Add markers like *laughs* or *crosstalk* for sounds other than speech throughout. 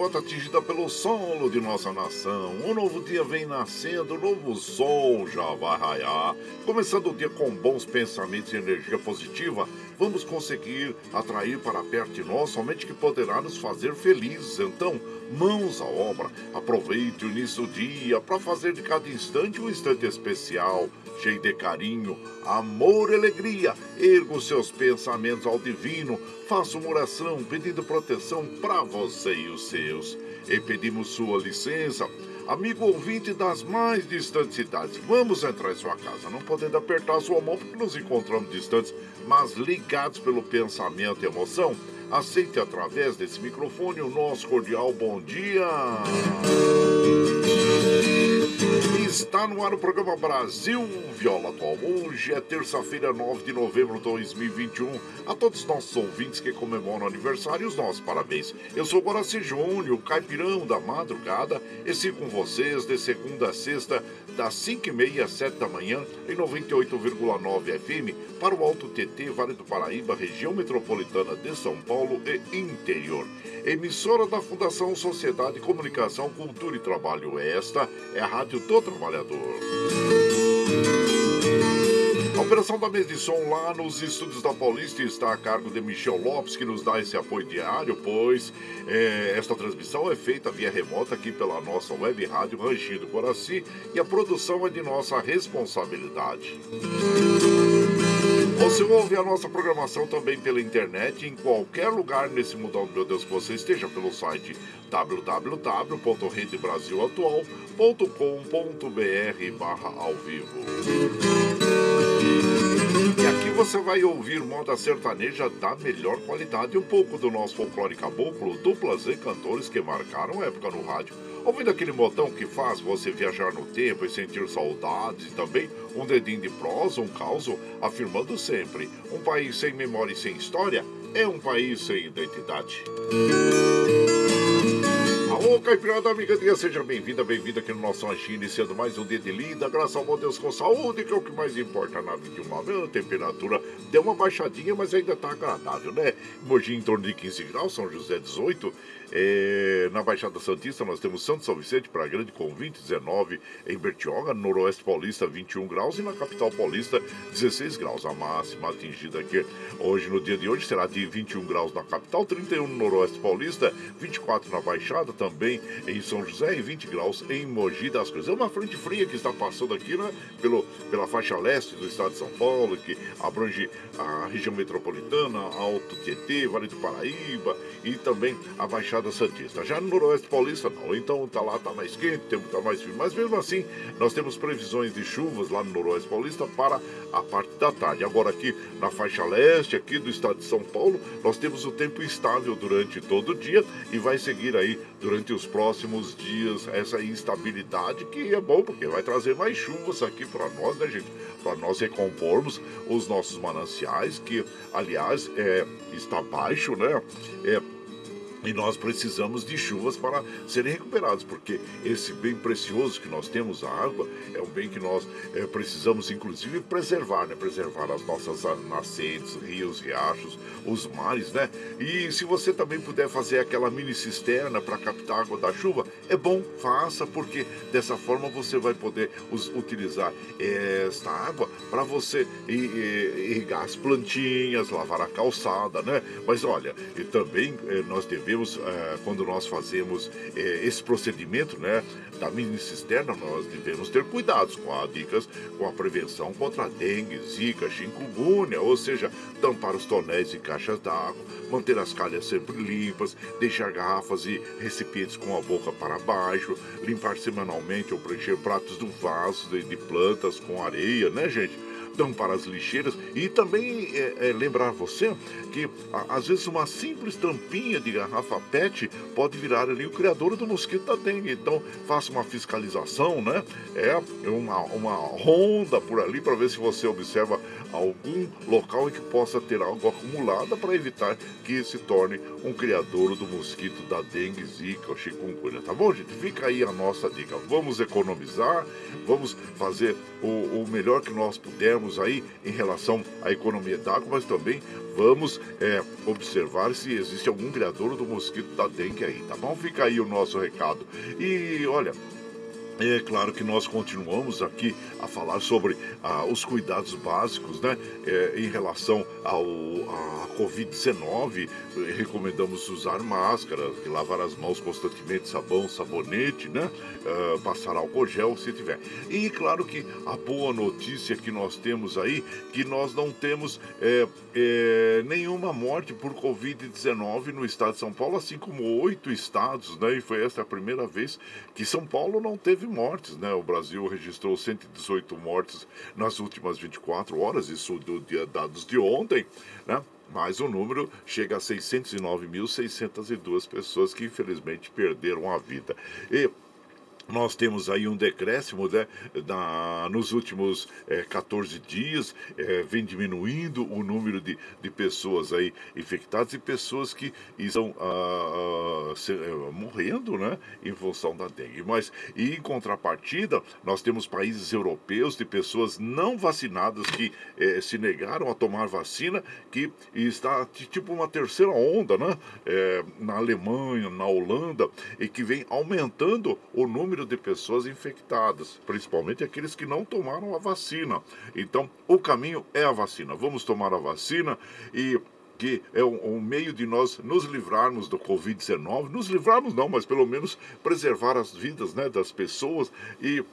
Bota atingida pelo solo de nossa nação. Um novo dia vem nascendo, um novo sol já vai raiar. Começando o dia com bons pensamentos e energia positiva, vamos conseguir atrair para perto de nós somente que poderá nos fazer felizes. Então, mãos à obra. Aproveite o início do dia para fazer de cada instante um instante especial, cheio de carinho, amor e alegria. Erga os seus pensamentos ao divino faça uma oração pedindo proteção para você e os seus. E pedimos sua licença, amigo ouvinte das mais distantes cidades. Vamos entrar em sua casa, não podendo apertar sua mão porque nos encontramos distantes, mas ligados pelo pensamento e emoção. Aceite através desse microfone o nosso cordial bom dia. Está no ar o programa Brasil Viola Atual. Hoje é terça-feira, 9 de novembro de 2021. A todos os nossos ouvintes que comemoram aniversário, os nossos parabéns. Eu sou Guaraci Júnior, caipirão da madrugada, e sigo com vocês de segunda a sexta, das 5h30 às 7 da manhã, em 98,9 FM, para o Alto TT, Vale do Paraíba, região metropolitana de São Paulo e interior. Emissora da Fundação Sociedade, Comunicação, Cultura e Trabalho. Esta é a Rádio do Trabalhador. Operação da mesa de som lá nos estúdios da Paulista está a cargo de Michel Lopes, que nos dá esse apoio diário, pois é, esta transmissão é feita via remota aqui pela nossa web rádio Ranchinho do Coraci e a produção é de nossa responsabilidade. Você ouve a nossa programação também pela internet em qualquer lugar nesse mundão, meu Deus, que você esteja pelo site www.redebrasilatual.com.br barra ao vivo. E você vai ouvir moda sertaneja da melhor qualidade, um pouco do nosso folclore caboclo, duplas e cantores que marcaram época no rádio Ouvindo aquele modão que faz você viajar no tempo e sentir saudades e também um dedinho de prosa, um caos, afirmando sempre: um país sem memória e sem história é um país sem identidade. Alô, Caipirada, amiga dia, seja bem-vinda, bem-vinda aqui no nosso lanchinho, iniciando mais um dia de lida, graças ao bom Deus com saúde, que é o que mais importa na vida uma A temperatura deu uma baixadinha, mas ainda tá agradável, né? Mogi em torno de 15 graus, São José 18, é, na Baixada Santista nós temos Santo São Vicente para Grande com 20, 19, em Bertioga, Noroeste Paulista 21 graus e na capital paulista 16 graus. A máxima atingida aqui hoje, no dia de hoje, será de 21 graus na capital, 31 no Noroeste Paulista, 24 na Baixada, também em São José e 20 graus em Mogi das Cruzes. É uma frente fria que está passando aqui, né? Pelo, pela faixa leste do estado de São Paulo, que abrange a região metropolitana, Alto Tietê, Vale do Paraíba e também a Baixada Santista. Já no Noroeste Paulista, não. Então tá lá, tá mais quente, o tempo tá mais frio. Mas mesmo assim, nós temos previsões de chuvas lá no Noroeste Paulista para a parte da tarde. Agora aqui na faixa leste, aqui do estado de São Paulo, nós temos o tempo estável durante todo o dia e vai seguir aí durante os próximos dias essa instabilidade que é bom porque vai trazer mais chuvas aqui para nós, né, gente? Para nós recompormos os nossos mananciais, que aliás é, está baixo, né? É, e nós precisamos de chuvas para serem recuperados, porque esse bem precioso que nós temos, a água, é um bem que nós é, precisamos, inclusive, preservar, né? Preservar as nossas nascentes, rios, riachos, os mares, né? E se você também puder fazer aquela mini cisterna para captar água da chuva, é bom, faça, porque dessa forma você vai poder utilizar esta água para você irrigar as plantinhas, lavar a calçada, né? Mas olha, e também eh, nós devemos, eh, quando nós fazemos eh, esse procedimento, né, da mini cisterna, nós devemos ter cuidados com as dicas, com a prevenção contra dengue, zika, chikungunya, ou seja, tampar os tonéis caixas d'água, manter as calhas sempre limpas, deixar garrafas e recipientes com a boca para baixo, limpar semanalmente ou preencher pratos do vaso de, de plantas com areia, né, gente? Tampar as lixeiras e também é, é, lembrar você que a, às vezes uma simples tampinha de garrafa PET pode virar ali o criador do mosquito da dengue. Então faça uma fiscalização, né? É uma, uma ronda por ali para ver se você observa algum local em que possa ter algo acumulada para evitar que se torne um criador do mosquito da dengue, zika ou chikungunya, tá bom, gente? Fica aí a nossa dica. Vamos economizar, vamos fazer o, o melhor que nós pudermos aí em relação à economia d'água, mas também vamos é, observar se existe algum criador do mosquito da dengue aí, tá bom? Fica aí o nosso recado. E olha, é claro que nós continuamos aqui a falar sobre ah, os cuidados básicos né, é, em relação ao, à Covid-19. Recomendamos usar máscara, lavar as mãos constantemente, sabão, sabonete, né, ah, passar álcool gel se tiver. E claro que a boa notícia que nós temos aí, que nós não temos é, é, nenhuma morte por Covid-19 no estado de São Paulo, assim como oito estados, né, e foi essa a primeira vez que São Paulo não teve mortes, né? O Brasil registrou 118 mortes nas últimas 24 horas, isso do dia dados de ontem, né? Mas o número chega a 609.602 pessoas que infelizmente perderam a vida. E nós temos aí um decréscimo né, nos últimos é, 14 dias, é, vem diminuindo o número de, de pessoas aí infectadas e pessoas que estão ah, ah se, é, morrendo né, em função da dengue. Mas, e em contrapartida, nós temos países europeus de pessoas não vacinadas que é, se negaram a tomar vacina, que está tipo uma terceira onda né, é, na Alemanha, na Holanda, e que vem aumentando o número número de pessoas infectadas, principalmente aqueles que não tomaram a vacina. Então, o caminho é a vacina. Vamos tomar a vacina e que é um, um, meio de nós nos livrarmos do Covid-19, nos livrarmos não, mas pelo menos preservar as vidas né, das pessoas e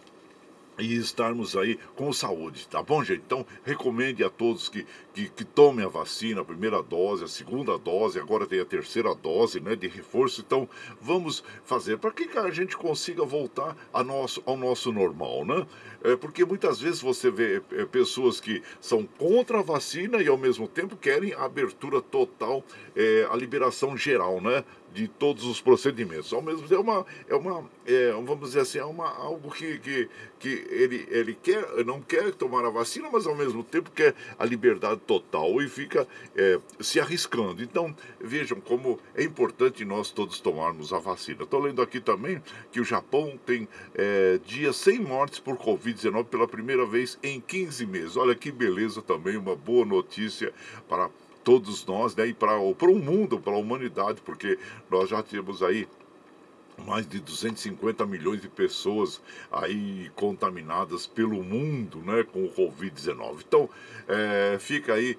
e estarmos aí com saúde, tá bom, gente? Então, recomende a todos que, que, que, tomem a vacina, a primeira dose, a segunda dose, agora tem a terceira dose, né, de reforço. Então, vamos fazer para que a gente consiga voltar a nosso, ao nosso normal, né? É, porque muitas vezes você vê é, pessoas que são contra a vacina e ao mesmo tempo querem a abertura total, é, a liberação geral, né? de todos os procedimentos. Ao mesmo tempo, é uma, é uma é, vamos dizer assim, é uma, algo que, que, que ele, ele quer, não quer tomar a vacina, mas ao mesmo tempo quer a liberdade total e fica é, se arriscando. Então, vejam como é importante nós todos tomarmos a vacina. Estou lendo aqui também que o Japão tem é, dias sem mortes por Covid-19 pela primeira vez em 15 meses. Olha que beleza também, uma boa notícia para todos nós, né, e para o mundo, para a humanidade, porque nós já temos aí mais de 250 milhões de pessoas aí contaminadas pelo mundo, né, com o Covid-19. Então, é, fica aí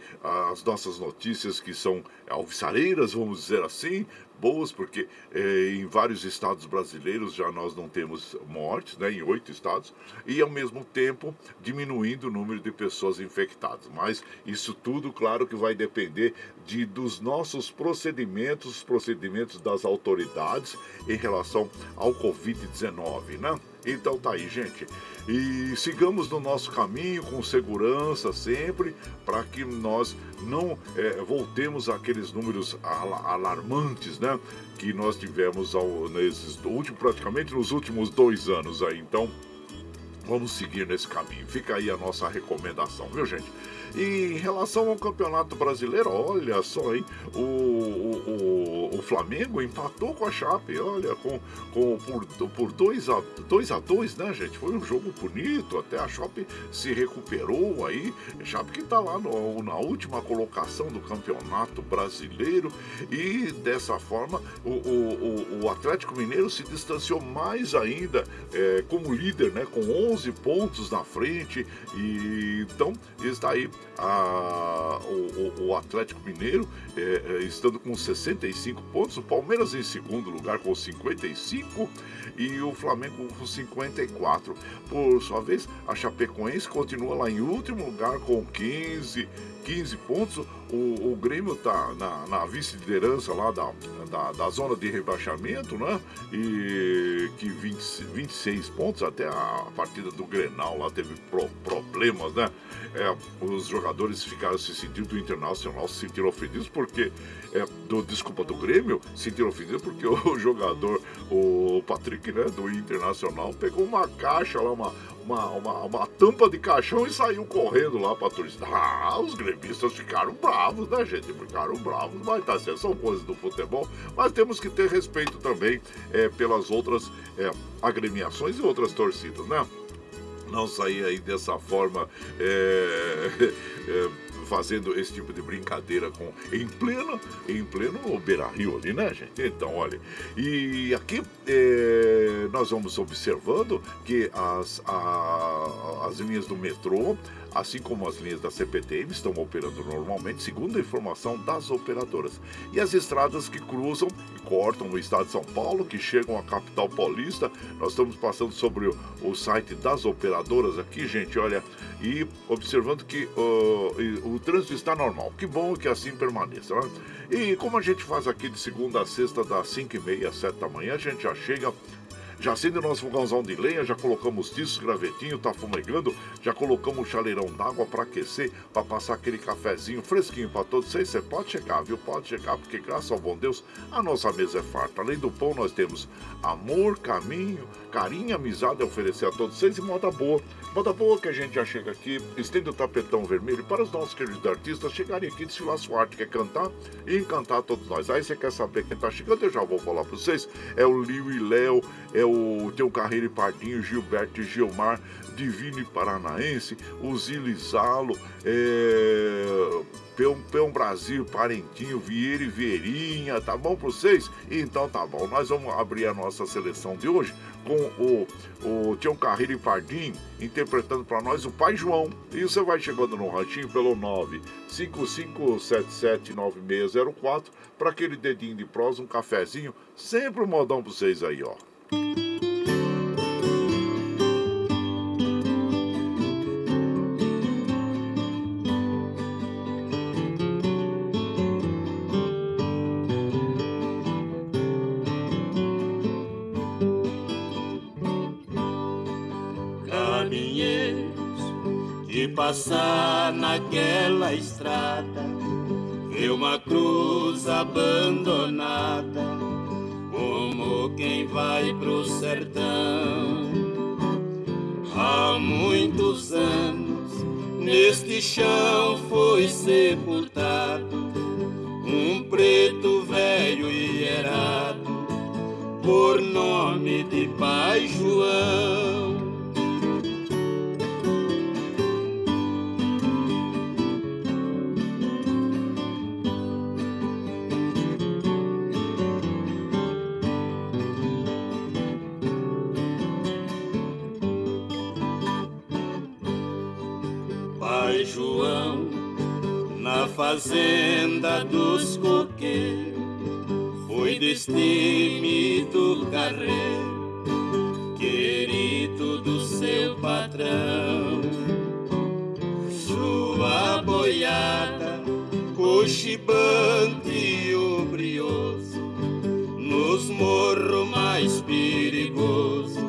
as nossas notícias que são alvissareiras, vamos dizer assim, boas, porque é, em vários estados brasileiros já nós não temos mortes, né, em oito estados, e ao mesmo tempo diminuindo o número de pessoas infectadas. Mas isso tudo, claro, que vai depender de, dos nossos procedimentos, procedimentos das autoridades em relação ao Covid-19, né? Então tá aí, gente. E sigamos no nosso caminho com segurança sempre, para que nós não é, voltemos àqueles números alarmantes, né? Que nós tivemos ao, nesses praticamente nos últimos dois anos aí. Então, vamos seguir nesse caminho. Fica aí a nossa recomendação, viu, gente? Em relação ao Campeonato Brasileiro, olha só, hein? O, o, o, Flamengo empatou com a Chape, olha, com, com, por 2 por dois a 2 a dois, né, gente? Foi um jogo bonito, até a Chape se recuperou aí. Chape que tá lá no, na última colocação do Campeonato Brasileiro e dessa forma o, o, o Atlético Mineiro se distanciou mais ainda é, como líder, né? Com 11 pontos na frente e então está aí a, o, o, Atlético Mineiro é, é, estando com 65 pontos, o Palmeiras em segundo lugar com 55 e o Flamengo com 54. Por sua vez, a Chapecoense continua lá em último lugar com 15, 15 pontos. O, o Grêmio está na, na vice-liderança lá da, da, da, zona de rebaixamento, né? E que 20, 26 pontos, até a partida do Grenal lá teve pro, problemas, né? É, os jogadores ficaram se sentindo do Internacional, se sentiram ofendidos porque, é, do, desculpa, do Grêmio, se sentiram ofendidos porque *laughs* o jogador, o Patrick, né, do Internacional, pegou uma caixa lá, uma, uma, uma, uma tampa de caixão e saiu correndo lá pra turista. Ah, os gremistas ficaram bravos, né, gente? Ficaram bravos, mas tá certo, são coisas do futebol, mas temos que ter respeito também é, pelas outras é, agremiações e outras torcidas, né? não sair aí dessa forma é, *laughs* é, fazendo esse tipo de brincadeira com em pleno em pleno Beira Rio ali, né, gente? Então, olha, e aqui é, nós vamos observando que as, a, as linhas do metrô assim como as linhas da CPTM estão operando normalmente, segundo a informação das operadoras. E as estradas que cruzam e cortam o estado de São Paulo, que chegam à capital paulista, nós estamos passando sobre o, site das operadoras aqui, gente, olha, e observando que uh, o trânsito está normal. Que bom que assim permaneça, né? E como a gente faz aqui de segunda a sexta, das 5 e meia às 7 da manhã, a gente já chega já acende o nosso fogãozão de lenha, já colocamos tiços, gravetinho, tá fumegando, já colocamos um chaleirão d'água para aquecer, para passar aquele cafezinho fresquinho para todos vocês. Você pode chegar, viu? Pode chegar, porque graças ao bom Deus a nossa mesa é farta. Além do pão, nós temos amor, caminho, carinho, amizade a oferecer a todos vocês e moda boa. Boa que a gente já chega aqui, estende o tapetão vermelho para os nossos queridos artistas chegarem aqui, desfilar sua arte, quer cantar e encantar todos nós. Aí você quer saber quem tá chegando, eu já vou falar para vocês. É o Liu e Léo, é o Teu Carreiro e Pardinho, Gilberto e Gilmar, Divino e Paranaense, o Zilizalo, é... Peão, Peão Brasil, Parentinho, Vieira e Vieirinha, tá bom pra vocês? Então tá bom, nós vamos abrir a nossa seleção de hoje com o, o Tião Carreiro e Pardinho interpretando para nós o Pai João. E você vai chegando no ranchinho pelo 955779604 para aquele dedinho de prosa, um cafezinho, sempre um modão pra vocês aí, ó. Passar naquela estrada, vê uma cruz abandonada, como quem vai pro sertão. Há muitos anos neste chão foi sepultado um preto velho e errado, por nome de Pai João. Fazenda dos coqueiros foi destemido carreiro, querido do seu patrão. Sua boiada, cochibante e obrioso, nos morros mais perigoso,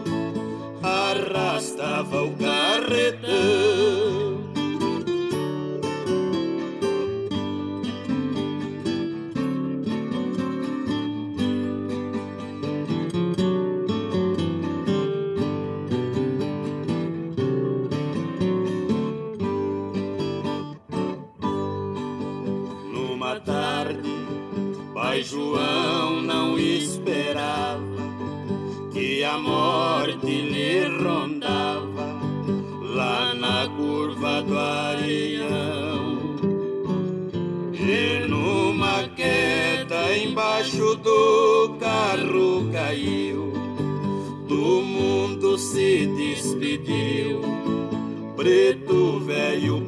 arrastava o carretão. A morte lhe rondava lá na curva do areião. E numa queda embaixo do carro caiu, do mundo se despediu, preto velho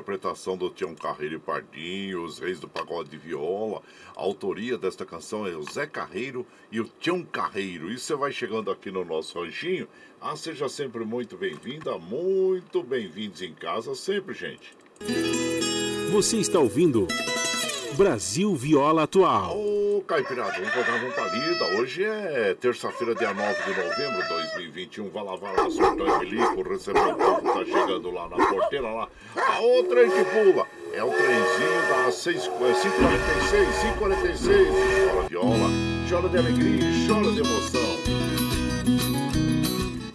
interpretação do Tião Carreiro e Pardinho, os Reis do Pagode de Viola. A autoria desta canção é o Zé Carreiro e o Tião Carreiro. E você vai chegando aqui no nosso ranchinho. Ah, seja sempre muito bem-vinda, muito bem-vindos em casa, sempre, gente. Você está ouvindo Brasil Viola Atual. Ô, Caipirada, vamos botar uma palida. Hoje é terça-feira, dia 9 de novembro de 2021. Vai lavar lá, surtão e milico, receber o povo tá chegando lá na porteira lá. A outra que pula é o trenzinho das 5h46, 5h46. Chora viola, chora de alegria, chora de emoção.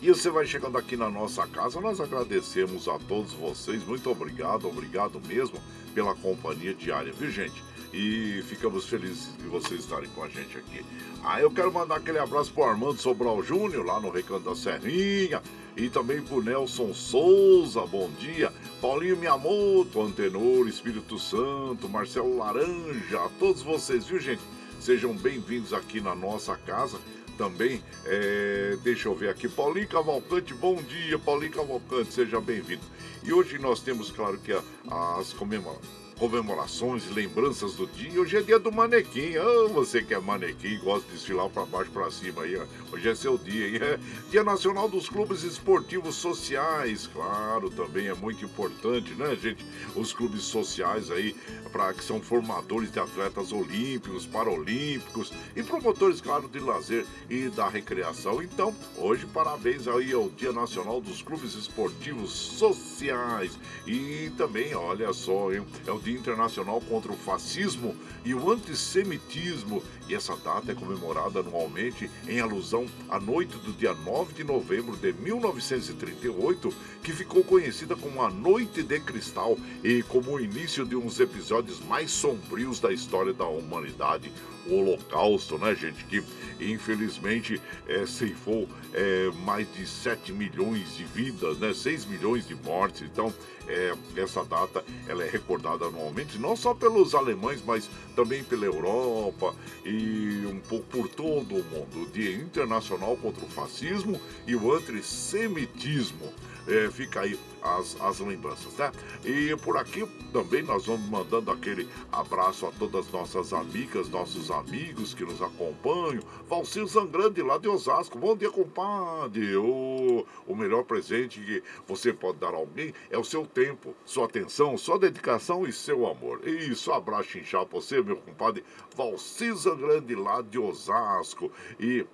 E você vai chegando aqui na nossa casa, nós agradecemos a todos vocês. Muito obrigado, obrigado mesmo pela companhia diária, viu gente? E ficamos felizes de vocês estarem com a gente aqui. Ah, eu quero mandar aquele abraço pro Armando Sobral Júnior, lá no Recanto da Serrinha. E também pro Nelson Souza, bom dia. Paulinho Miyamoto, Antenor, Espírito Santo, Marcelo Laranja, a todos vocês, viu gente? Sejam bem-vindos aqui na nossa casa também. É, deixa eu ver aqui. Paulinho Cavalcante, bom dia, Paulinho Cavalcante, seja bem-vindo. E hoje nós temos, claro, que as comemorações comemorações, lembranças do dia. Hoje é dia do manequim. Ah, você que é manequim, gosta de desfilar para baixo para cima aí. Hoje é seu dia. E é Dia Nacional dos Clubes Esportivos Sociais. Claro, também é muito importante, né, gente? Os clubes sociais aí, para que são formadores de atletas olímpicos, paralímpicos e promotores, claro, de lazer e da recreação. Então, hoje, parabéns aí ao Dia Nacional dos Clubes Esportivos Sociais. E também, olha só, hein? é o Dia Internacional contra o Fascismo e o Antissemitismo, e essa data é comemorada anualmente em alusão à noite do dia 9 de novembro de 1938, que ficou conhecida como a Noite de Cristal e como o início de uns episódios mais sombrios da história da humanidade, o Holocausto, né, gente? Que infelizmente é, ceifou é, mais de 7 milhões de vidas, né? 6 milhões de mortes. Então, é, essa data ela é recordada anualmente, não só pelos alemães, mas também pela Europa e um pouco por todo o mundo. O Dia Internacional contra o Fascismo e o Antissemitismo. É, fica aí as, as lembranças, né? E por aqui também nós vamos mandando aquele abraço a todas as nossas amigas, nossos amigos que nos acompanham. Valcir Zangrande lá de Osasco. Bom dia, compadre. O, o melhor presente que você pode dar a alguém é o seu tempo, sua atenção, sua dedicação e seu amor. Isso, abraço inchado você, meu compadre Valcisa Grande lá de Osasco. E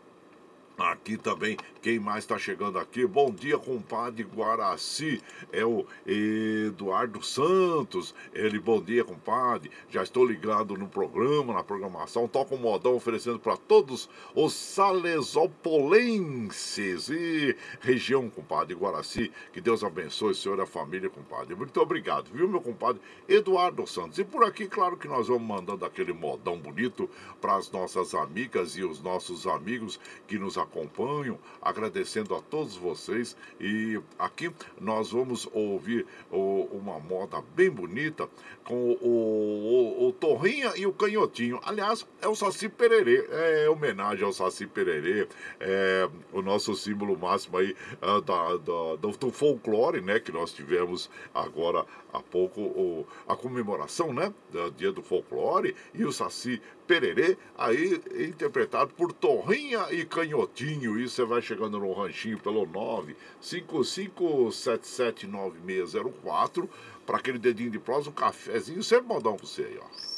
Aqui também, quem mais está chegando aqui? Bom dia, compadre Guaraci. É o Eduardo Santos. Ele, bom dia, compadre. Já estou ligado no programa, na programação. Toca um modão oferecendo para todos os salesopolenses e região, compadre Guaraci. Que Deus abençoe o senhor e a família, compadre. Muito obrigado, viu, meu compadre Eduardo Santos. E por aqui, claro que nós vamos mandando aquele modão bonito para as nossas amigas e os nossos amigos que nos acompanham agradecendo a todos vocês. E aqui nós vamos ouvir o, uma moda bem bonita com o, o, o, Torrinha e o Canhotinho. Aliás, é o Saci Pererê, é homenagem ao Saci Pererê, é o nosso símbolo máximo aí uh, da, da, do, do, folclore, né, que nós tivemos agora há pouco o, a comemoração, né, do dia do folclore e o Saci Pererê, aí interpretado por Torrinha e Canhotinho. E você vai chegando no ranchinho pelo 955779604 para aquele dedinho de prosa, um cafezinho, sempre modão para você aí, ó.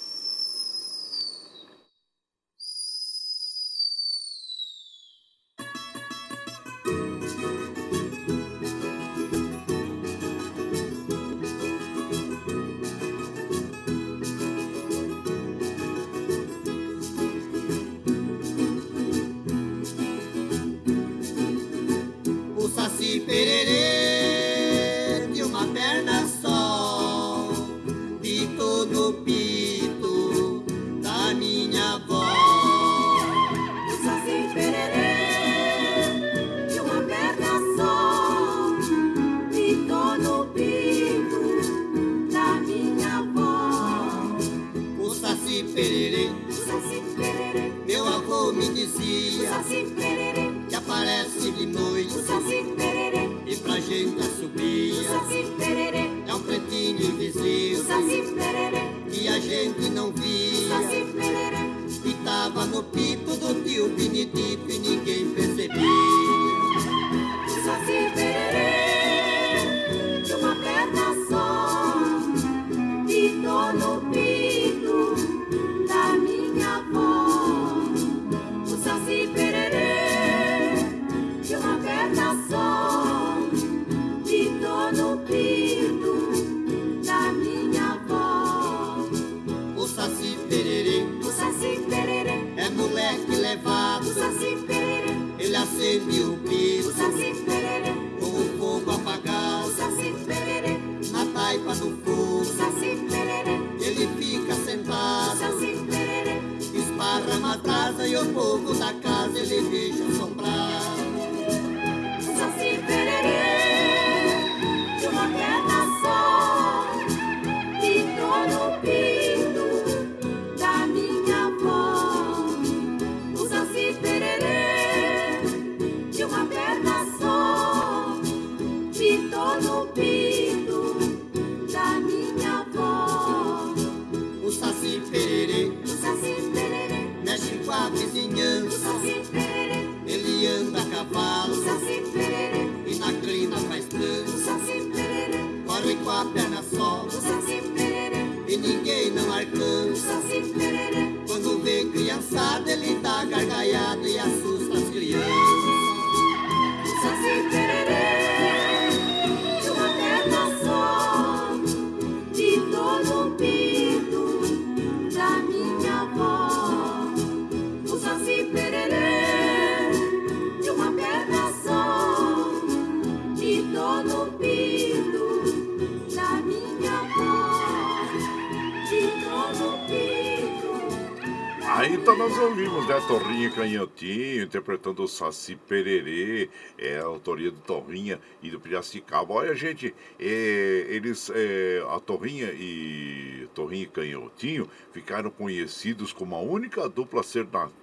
Canhotinho, interpretando o Saci Pererê, é a autoria do Torrinha e do Piracicaba. Olha, gente, é, eles, é, a Torrinha e Torrinha Canhotinho ficaram conhecidos como a única dupla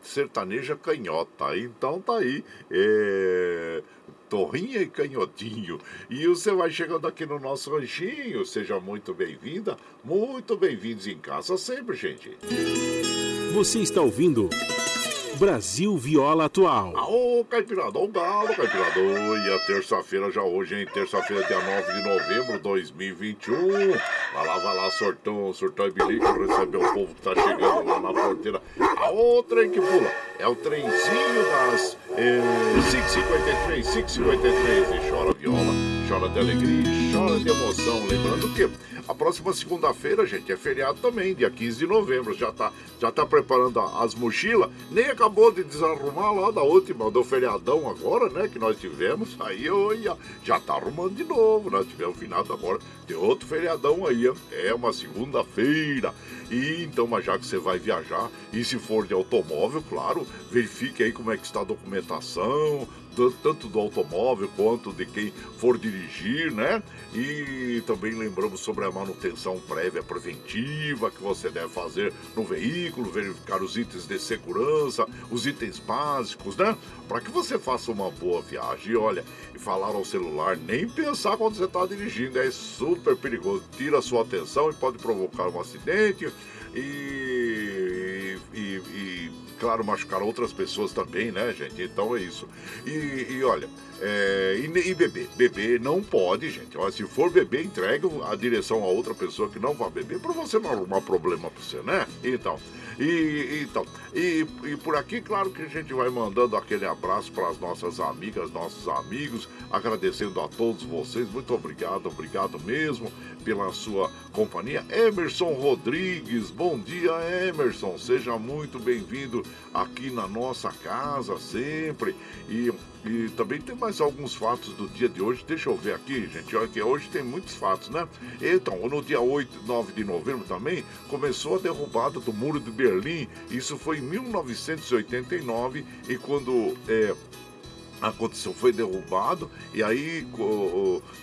sertaneja canhota. Então tá aí, é, Torrinha e Canhotinho. E você vai chegando aqui no nosso ranchinho, seja muito bem-vinda, muito bem-vindos em casa sempre, gente. Você está ouvindo Brasil Viola Atual. Ô, Caipiradão Galo, Caipirador. E a terça-feira já hoje, hein? Terça-feira, dia 9 de novembro de 2021. Vai lá, vai lá, sortão, sortão e bilico, receber o povo que tá chegando lá na porteira. A outra que pula é o trenzinho das é, 553, 553. E chora viola, chora de alegria, chora de emoção. Lembrando que a próxima segunda-feira, gente, é feriado também, dia 15 de novembro. Já tá, já tá preparando as mochilas. Nem acabou de desarrumar lá da última, do feriadão agora, né? Que nós tivemos. Aí, olha, já tá arrumando de novo. Nós tivemos finado agora. Tem outro feriadão aí. É uma segunda-feira. E então, mas já que você vai viajar, e se for de automóvel, claro, verifique aí como é que está a documentação, tanto do automóvel quanto de quem for dirigir, né? E também lembramos sobre a manutenção prévia preventiva que você deve fazer no veículo, verificar os itens de segurança, os itens básicos, né? Para que você faça uma boa viagem. E olha, e falar ao celular, nem pensar quando você está dirigindo, é super perigoso. Tira a sua atenção e pode provocar um acidente e, e, e claro, machucar outras pessoas também, né, gente? Então é isso. E, e olha, é, e, e, beber. Beber não pode, gente. Olha, se for beber, entregue a direção a outra pessoa que não vai beber para você não arrumar problema para você, né? Então, e, então, e, e por aqui, claro que a gente vai mandando aquele abraço para as nossas amigas, nossos amigos, agradecendo a todos vocês. Muito obrigado, obrigado mesmo pela sua companhia. Emerson Rodrigues, bom dia, Emerson. Seja muito bem-vindo aqui na nossa casa sempre. E, e também tem mais alguns fatos do dia de hoje. Deixa eu ver aqui, gente. Olha que hoje tem muitos fatos, né? Então, no dia 8, 9 de novembro também, começou a derrubada do Muro de Berlim. Isso foi em 1989 e quando é, aconteceu, foi derrubado e aí,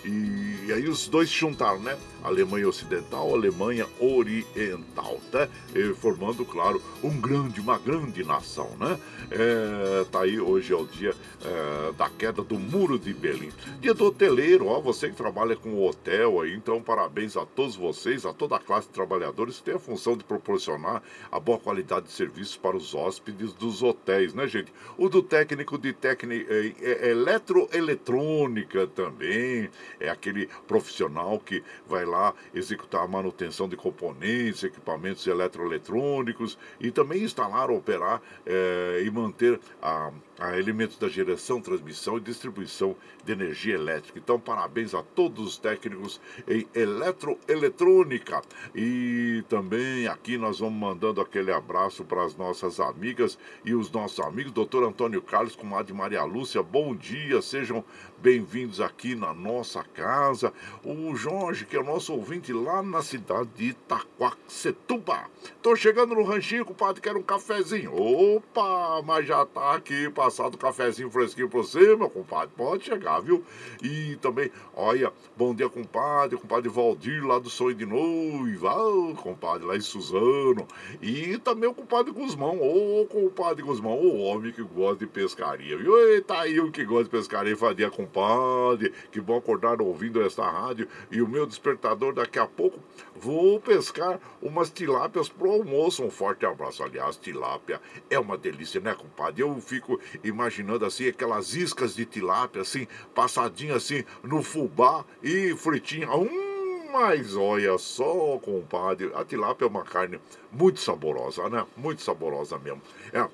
e, aí os dois se juntaram, né? Alemanha Ocidental, Alemanha Oriental, tá? E formando, claro, um grande, uma grande nação, né? É, tá aí, hoje é o dia é, da queda do Muro de Berlim. Dia do hoteleiro, ó, você que trabalha com hotel aí, então parabéns a todos vocês, a toda a classe de trabalhadores que tem a função de proporcionar a boa qualidade de serviço para os hóspedes dos hotéis, né, gente? O do técnico de técnica é, é, eletroeletrônica também, é aquele profissional que vai lá executar a manutenção de componentes, equipamentos eletroeletrônicos e também instalar, operar é, e manter a, a elementos da geração, transmissão e distribuição de energia elétrica. Então, parabéns a todos os técnicos em eletroeletrônica. E também aqui nós vamos mandando aquele abraço para as nossas amigas e os nossos amigos, doutor Antônio Carlos, com a de Maria Lúcia. Bom dia, sejam bem-vindos aqui na nossa casa. O Jorge, que é nosso ouvinte lá na cidade de Itaquacetuba. Tô chegando no ranchinho, compadre, quero um cafezinho. Opa, mas já tá aqui passado o cafezinho fresquinho pra você, meu compadre. Pode chegar, viu? E também, olha, bom dia, compadre, compadre Valdir lá do Sonho de Noiva, oh, compadre lá em Suzano. E também o compadre Guzmão, ô oh, compadre Guzmão, o homem que gosta de pescaria, viu? Eita aí o que gosta de pescaria, fazia com compadre. Que bom acordar ouvindo esta rádio. E o meu despertador daqui a pouco. Vou pescar umas tilápias pro almoço. Um forte abraço. Aliás, tilápia é uma delícia, né, compadre? Eu fico imaginando assim aquelas iscas de tilápia, assim, passadinha assim no fubá e fritinha. Hum, mas olha só, compadre, a tilápia é uma carne muito saborosa, né? Muito saborosa mesmo. É,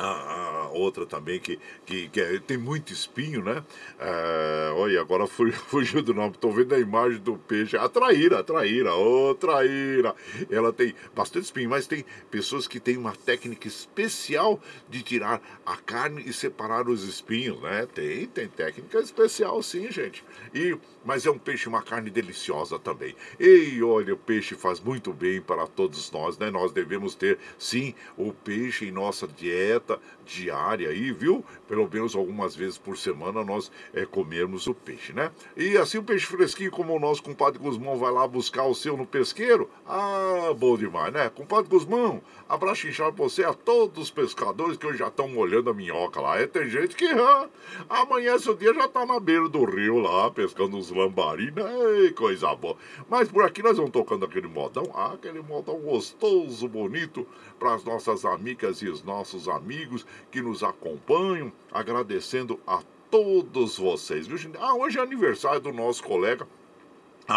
a, a, outra também que, que, que é, tem muito espinho, né? É, olha, agora *laughs* fugiu do nome, estou vendo a imagem do peixe. A traíra, a traíra, ô oh, traíra. Ela tem bastante espinho, mas tem pessoas que têm uma técnica especial de tirar a carne e separar os espinhos, né? Tem, tem técnica especial sim, gente. E, mas é um peixe, uma carne deliciosa também. E olha, o peixe faz muito bem para todos nós, né? Nós devemos ter, sim, o peixe em nossa dieta dieta diária aí, viu? Pelo menos algumas vezes por semana nós é, comermos o peixe, né? E assim o peixe fresquinho, como o nosso compadre Guzmão vai lá buscar o seu no pesqueiro. Ah, bom demais, né? Compadre Guzmão, abraço inchado pra você, a todos os pescadores que hoje já estão molhando a minhoca lá. É, tem gente que ah, amanhece o dia já tá na beira do rio lá, pescando uns lambari, né? Coisa boa. Mas por aqui nós vamos tocando aquele modão, ah, aquele modão gostoso, bonito, para as nossas amigas e os nossos amigos que nos acompanham, agradecendo a todos vocês. Ah, hoje é aniversário do nosso colega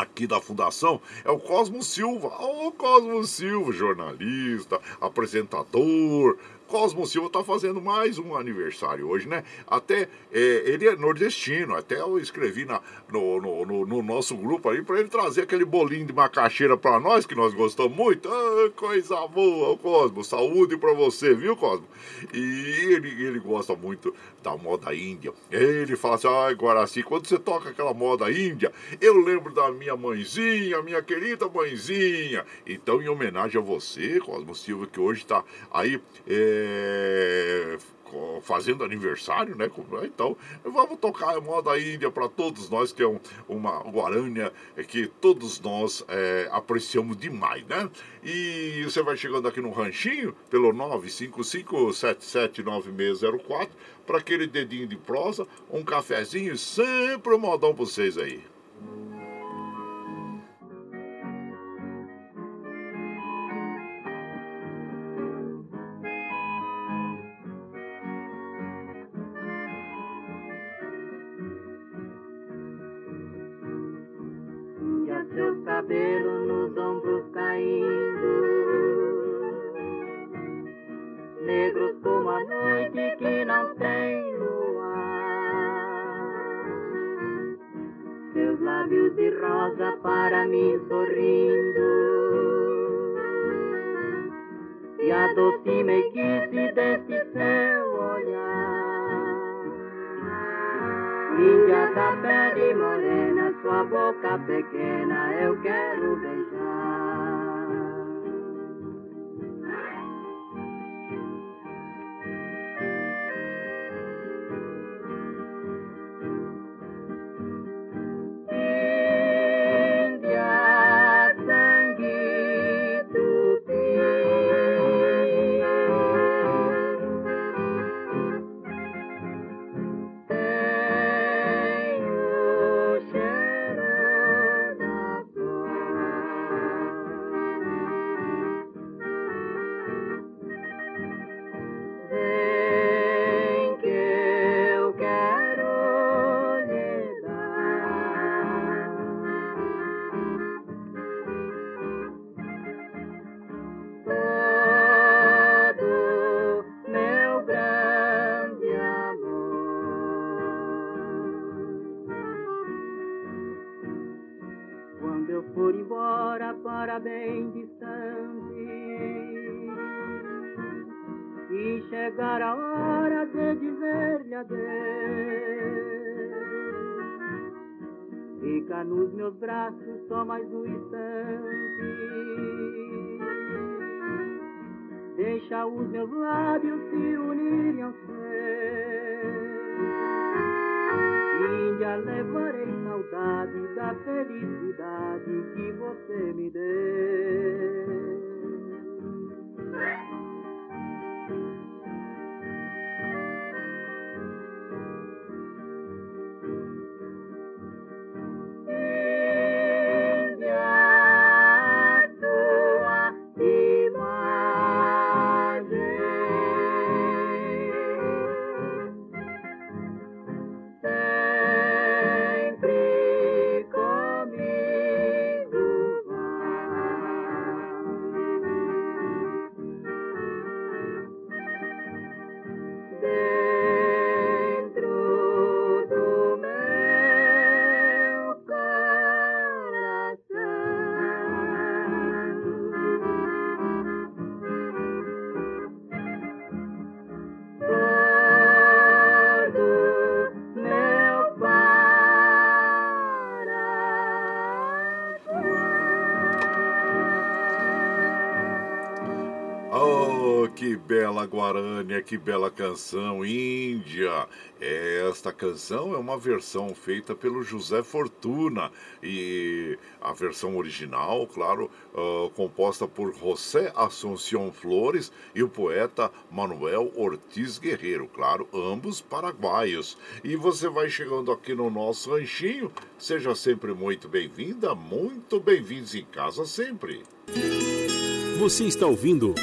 aqui da fundação é o Cosmo Silva. Ô, oh, Cosmo Silva, jornalista, apresentador, Cosmo Silva está fazendo mais um aniversário hoje, né? Até é, ele é nordestino, até eu escrevi na, no, no, no, no nosso grupo aí para ele trazer aquele bolinho de macaxeira para nós, que nós gostamos muito. Ah, coisa boa, Cosmo. Saúde para você, viu, Cosmo? E ele, ele gosta muito da moda índia. Ele fala assim: ai, Guaraci, quando você toca aquela moda índia, eu lembro da minha mãezinha, minha querida mãezinha. Então, em homenagem a você, Cosmo Silva, que hoje está aí. É, é, fazendo aniversário, né? Então, vamos tocar a moda índia para todos nós, que é um, uma guarânia que todos nós é, apreciamos demais, né? E você vai chegando aqui no ranchinho, pelo 955779604, para aquele dedinho de prosa, um cafezinho, sempre um modão para vocês aí. agora bem distante. E chegar a hora de dizer-lhe adeus. Fica nos meus braços só mais um instante. Deixa os meus lábios se unirem ao E já levarei saudade da felicidade que você me Guarânia, que bela canção, Índia. Esta canção é uma versão feita pelo José Fortuna e a versão original, claro, uh, composta por José Assunção Flores e o poeta Manuel Ortiz Guerreiro, claro, ambos paraguaios. E você vai chegando aqui no nosso ranchinho, seja sempre muito bem-vinda, muito bem-vindos em casa sempre. Você está ouvindo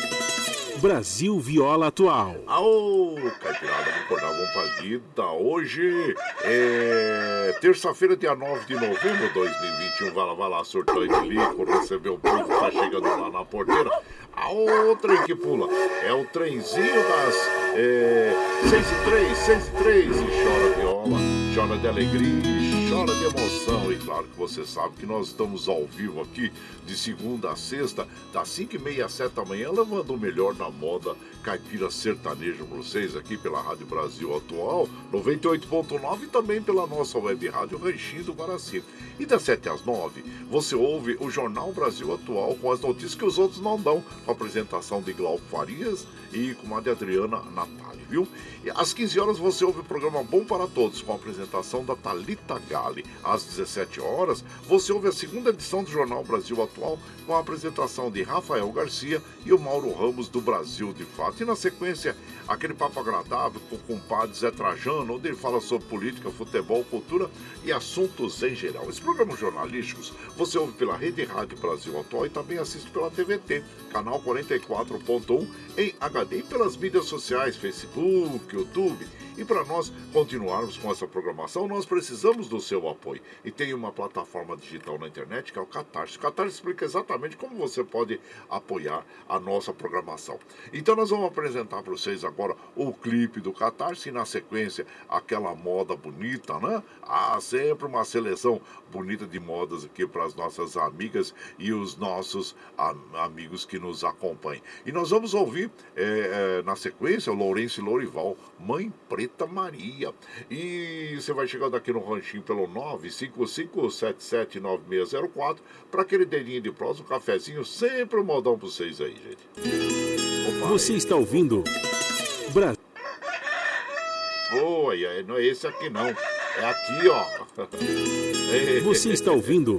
Brasil Viola Atual. Aô, Caipirada, vamos pra vida. Hoje é terça-feira, dia 9 de novembro de 2021. Vai lá, vai lá, surtou e bilico, recebeu o povo, tá chegando lá na porteira. A outra que pula é o trenzinho das é, 6 e 3, 6 e 3. E chora viola, chora de alegria chora de emoção. E claro que você sabe que nós estamos ao vivo aqui de segunda a sexta, das 5 e meia às 7 da manhã, levando o melhor da moda caipira sertaneja para vocês aqui pela Rádio Brasil Atual, 98.9 e também pela nossa web rádio Ranchinho do Guaraci. E das 7 às 9, você ouve o Jornal Brasil Atual com as notícias que os outros não dão, com a apresentação de Glauco Farias e com a de Adriana Natália, viu? E às 15 horas você ouve o programa Bom para Todos, com a apresentação da Talita Gale. Às 17 horas, você ouve a segunda edição do Jornal Brasil Atual, com a apresentação de Rafael Garcia e o Mauro Ramos do Brasil de Fato. E na sequência, aquele papo agradável com o compadre Zé Trajano, onde ele fala sobre política, futebol, cultura e assuntos em geral. Esses programas jornalísticos você ouve pela Rede Rádio Brasil Atual e também assiste pela TVT, canal 44.1 em HD e pelas mídias sociais, Facebook, YouTube e para nós continuarmos com essa programação, nós precisamos do seu apoio. E tem uma plataforma digital na internet que é o Catarse. O Catarse explica exatamente como você pode apoiar a nossa programação. Então nós vamos apresentar para vocês agora o clipe do Catarse e na sequência aquela moda bonita, né? Ah, sempre uma seleção bonita de modas aqui para as nossas amigas e os nossos amigos que nos acompanham. E nós vamos ouvir é, é, na sequência o Lourenço Lourival, Mãe Preta Rita Maria. E você vai chegando aqui no ranchinho pelo 955779604 para aquele dedinho de prosa, um cafezinho, sempre um modão para vocês aí, gente. Opa, você aí. está ouvindo Brasil. Oi, não é esse aqui não. É aqui, ó. *laughs* Você está ouvindo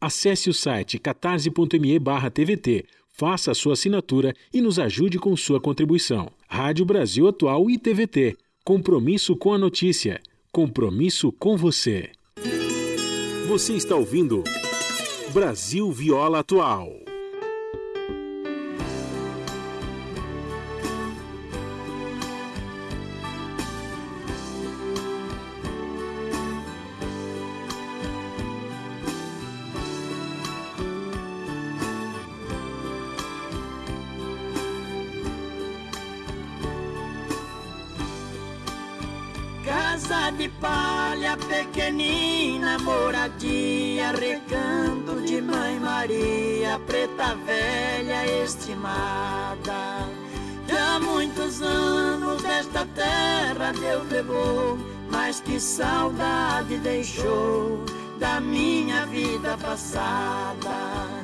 Acesse o site catarse.me TVT, faça a sua assinatura e nos ajude com sua contribuição. Rádio Brasil Atual e TVT. Compromisso com a notícia. Compromisso com você. Você está ouvindo Brasil Viola Atual. De palha pequenina, moradia, recanto de Mãe Maria, preta velha estimada. Já muitos anos desta terra Deus levou, mas que saudade deixou da minha vida passada.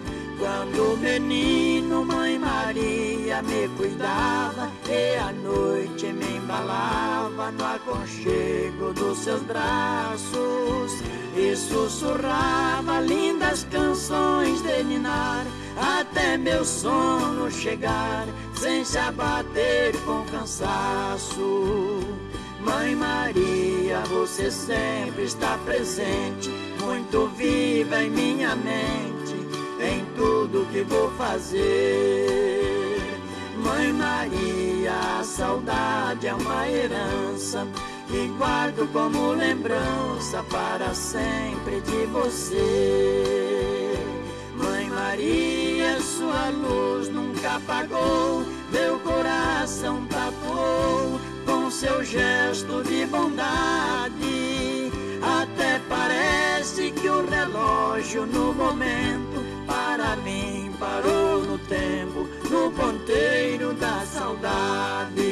Quando menino, mãe Maria me cuidava e à noite me embalava no aconchego dos seus braços e sussurrava lindas canções de ninar até meu sono chegar sem se abater com cansaço. Mãe Maria, você sempre está presente, muito viva em minha mente tudo que vou fazer. Mãe Maria, a saudade é uma herança que guardo como lembrança para sempre de você. Mãe Maria, sua luz nunca apagou, meu coração tatuou com seu gesto de bondade. Parece que o relógio no momento para mim parou no tempo, no ponteiro da saudade.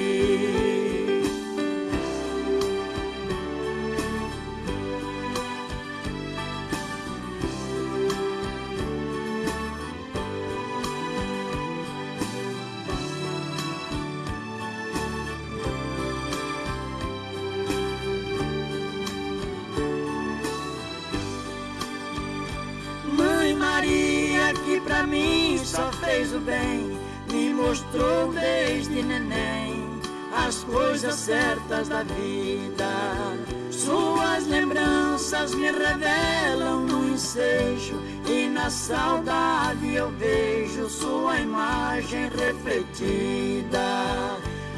Só fez o bem, me mostrou desde neném as coisas certas da vida. Suas lembranças me revelam no ensejo e na saudade eu vejo sua imagem refletida.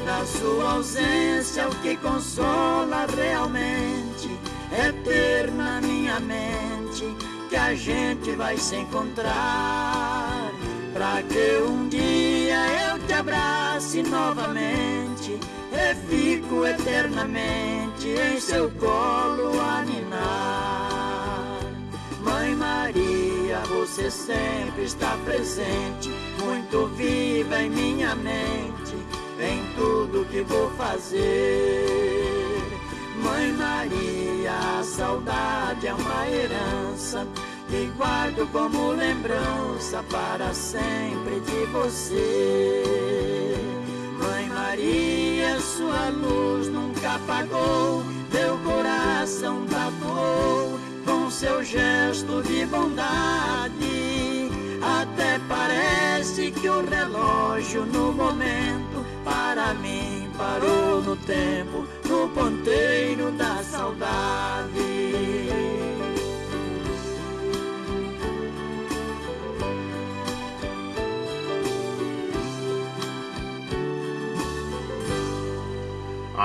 Na sua ausência, o que consola realmente é ter na minha mente que a gente vai se encontrar. Pra que um dia eu te abrace novamente e fico eternamente em seu colo a ninar. Mãe Maria, você sempre está presente, muito viva em minha mente, em tudo que vou fazer. Mãe Maria, a saudade é uma herança que guardo como lembrança para sempre de você. Mãe Maria, sua luz nunca apagou, meu coração tatuou com seu gesto de bondade. Até parece que o relógio no momento para mim parou no tempo, no ponteiro da saudade.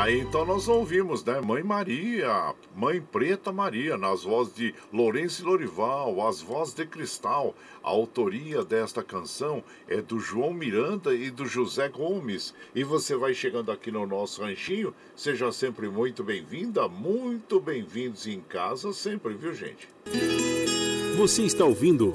Aí então nós ouvimos, né? Mãe Maria, Mãe Preta Maria, nas vozes de Lourenço Lorival, as vozes de Cristal. A autoria desta canção é do João Miranda e do José Gomes. E você vai chegando aqui no nosso ranchinho, seja sempre muito bem-vinda, muito bem-vindos em casa sempre, viu gente? Você está ouvindo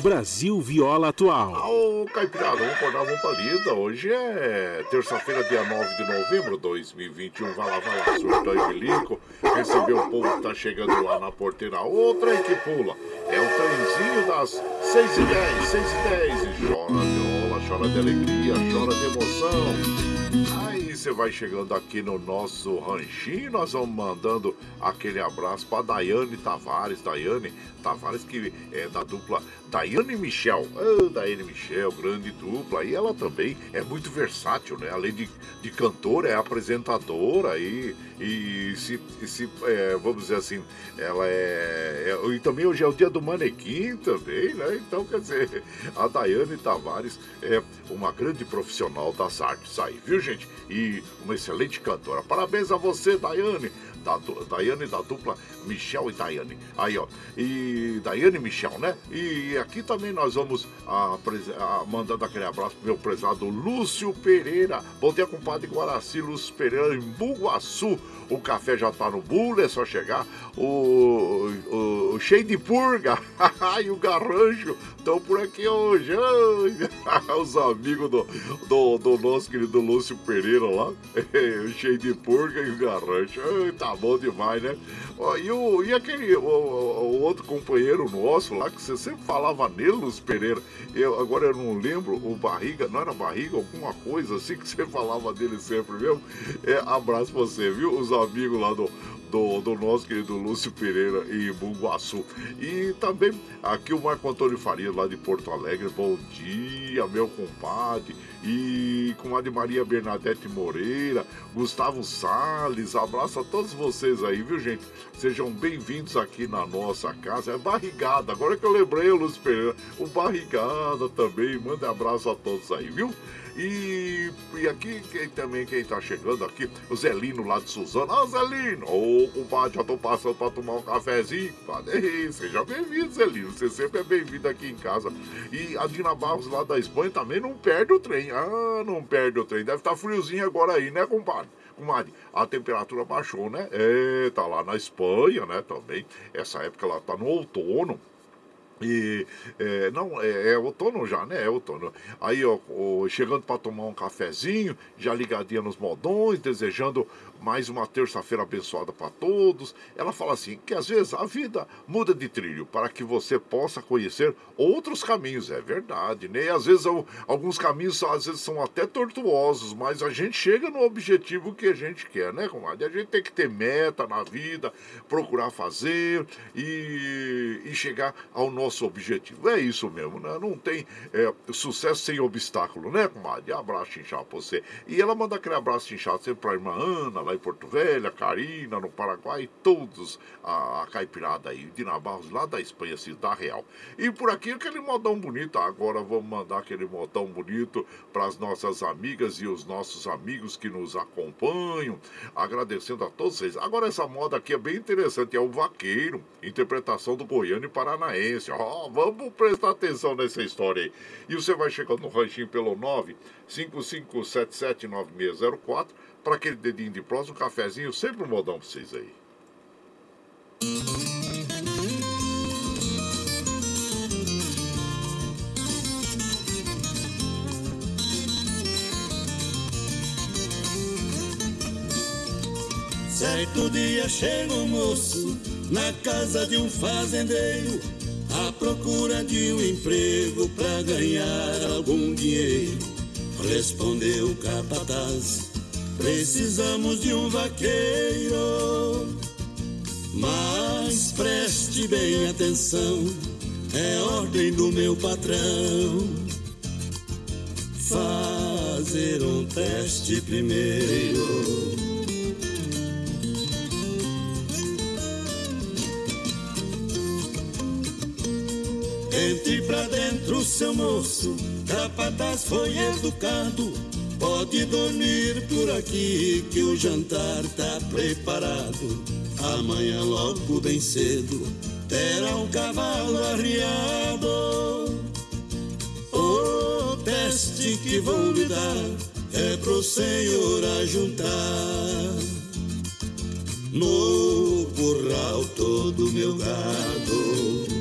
Brasil Viola Atual. Ô, Caipirada, vamos acordar, vamos pra lida. Hoje é terça-feira, dia 9 de novembro de 2021. Vai lá, vai lá, surtou e bilico. Recebeu o povo que tá chegando lá na porteira. Outra aí que pula. É o trenzinho das 6 e 10, 6 e 10. E chora de rola, chora de alegria, chora de emoção. Aí você vai chegando aqui no nosso ranchinho. Nós vamos mandando aquele abraço pra Daiane Tavares. Daiane Tavares, que é da dupla Daiane Michel. Oh, Daiane Michel, grande dupla. E ela também é muito versátil, né? Além de, de cantora, é apresentadora e, e se, se é, vamos dizer assim, ela é, é, E também hoje é o dia do manequim também, né? Então, quer dizer, a Daiane Tavares é uma grande profissional das artes aí, viu, gente? E uma excelente cantora. Parabéns a você, Daiane da Daiane da dupla Michel e Daiane. Aí, ó. E Daiane e Michel, né? E aqui também nós vamos a, a, mandando aquele abraço pro meu prezado Lúcio Pereira. Bom dia, compadre Guaraci, Lúcio Pereira, em Buguaçu. O café já tá no bule, é só chegar. O, o, o cheio de purga *laughs* e o garrancho estão por aqui hoje. *laughs* Os amigos do, do, do, nosso querido Lúcio Pereira lá. *laughs* cheio de purga e o garrancho. tá bom demais, né? E, o, e aquele o, o, outro companheiro nosso lá, que você sempre falava nele, Lúcio Pereira. Eu, agora eu não lembro, o Barriga, não era Barriga, alguma coisa assim que você falava dele sempre mesmo. É, abraço pra você, viu? Os amigos lá do, do, do nosso querido Lúcio Pereira em Bunguaçu. E também aqui o Marco Antônio Faria, lá de Porto Alegre. Bom dia, meu compadre. E com a de Maria Bernadette Moreira, Gustavo Sales, abraço a todos vocês aí, viu gente? Sejam bem-vindos aqui na nossa casa. É Barrigada, agora que eu lembrei, Lúcio Pereira, o Barrigada também, manda abraço a todos aí, viu? E, e aqui quem, também quem tá chegando aqui, o Zelino lá de Suzano. Ah, Zelino! Ô, oh, compadre, já tô passando pra tomar um cafezinho. Padre, seja bem-vindo, Zelino. Você sempre é bem-vindo aqui em casa. E a Dina Barros lá da Espanha também não perde o trem. Ah, não perde o trem. Deve estar tá friozinho agora aí, né, compadre? comadre, a temperatura baixou, né? É, tá lá na Espanha, né, também. Essa época ela tá no outono. E é, não, é, é, outono já, né? É outono. Aí, ó, ó chegando para tomar um cafezinho, já ligadinha nos modões, desejando mais uma terça-feira abençoada para todos. Ela fala assim: que às vezes a vida muda de trilho para que você possa conhecer outros caminhos. É verdade, né? E às vezes alguns caminhos às vezes são até tortuosos, mas a gente chega no objetivo que a gente quer, né, comadre? A gente tem que ter meta na vida, procurar fazer e, e chegar ao nosso objetivo. É isso mesmo, né? Não tem é, sucesso sem obstáculo, né, comadre? Abraço inchado pra você. E ela manda aquele abraço inchado sempre pra irmã Ana, lá em Porto Velho, Carina, no Paraguai, todos a, a caipirada aí, de Nabarros, lá da Espanha, Cidade Real. E por aqui aquele modão bonito, agora vamos mandar aquele modão bonito para as nossas amigas e os nossos amigos que nos acompanham, agradecendo a todos vocês. Agora essa moda aqui é bem interessante, é o Vaqueiro, interpretação do Goiano e Paranaense. Oh, vamos prestar atenção nessa história aí. E você vai chegando no ranchinho pelo 955779604 para aquele dedinho de prosa, um cafezinho, sempre um modão para vocês aí. Certo dia chega um moço na casa de um fazendeiro à procura de um emprego para ganhar algum dinheiro. Respondeu o capataz Precisamos de um vaqueiro, mas preste bem atenção, é ordem do meu patrão. Fazer um teste primeiro. Entre pra dentro, seu moço, capataz foi educado Pode dormir por aqui que o jantar tá preparado. Amanhã logo bem cedo terá um cavalo arriado. O teste que vou lhe dar é pro senhor ajuntar no curral todo meu gado.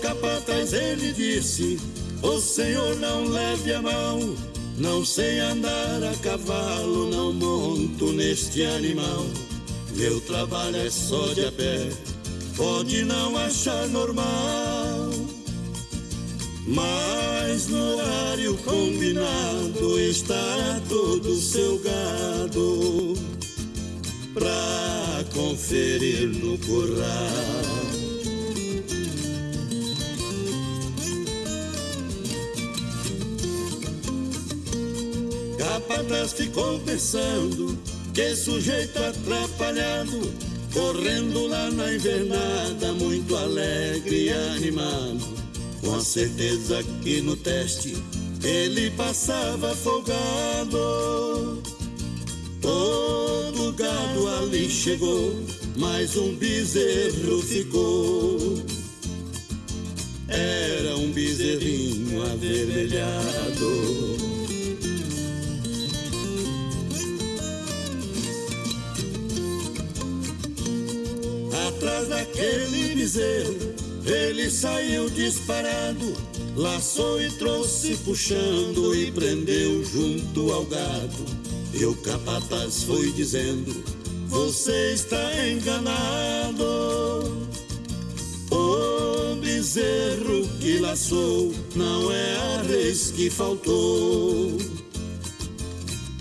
Capataz ele disse: O senhor não leve a mão. Não sei andar a cavalo, não monto neste animal. Meu trabalho é só de a pé, pode não achar normal. Mas no horário combinado está todo o seu gado pra conferir no curral. Capataz ficou pensando que sujeito atrapalhado, correndo lá na invernada, muito alegre e animado, com a certeza que no teste ele passava folgado. Todo gado ali chegou, mas um bezerro ficou. Era um bezerrinho avermelhado. Atrás daquele bezerro, ele saiu disparado, laçou e trouxe puxando e prendeu junto ao gado. E o capataz foi dizendo: Você está enganado. O bezerro que laçou não é a res que faltou.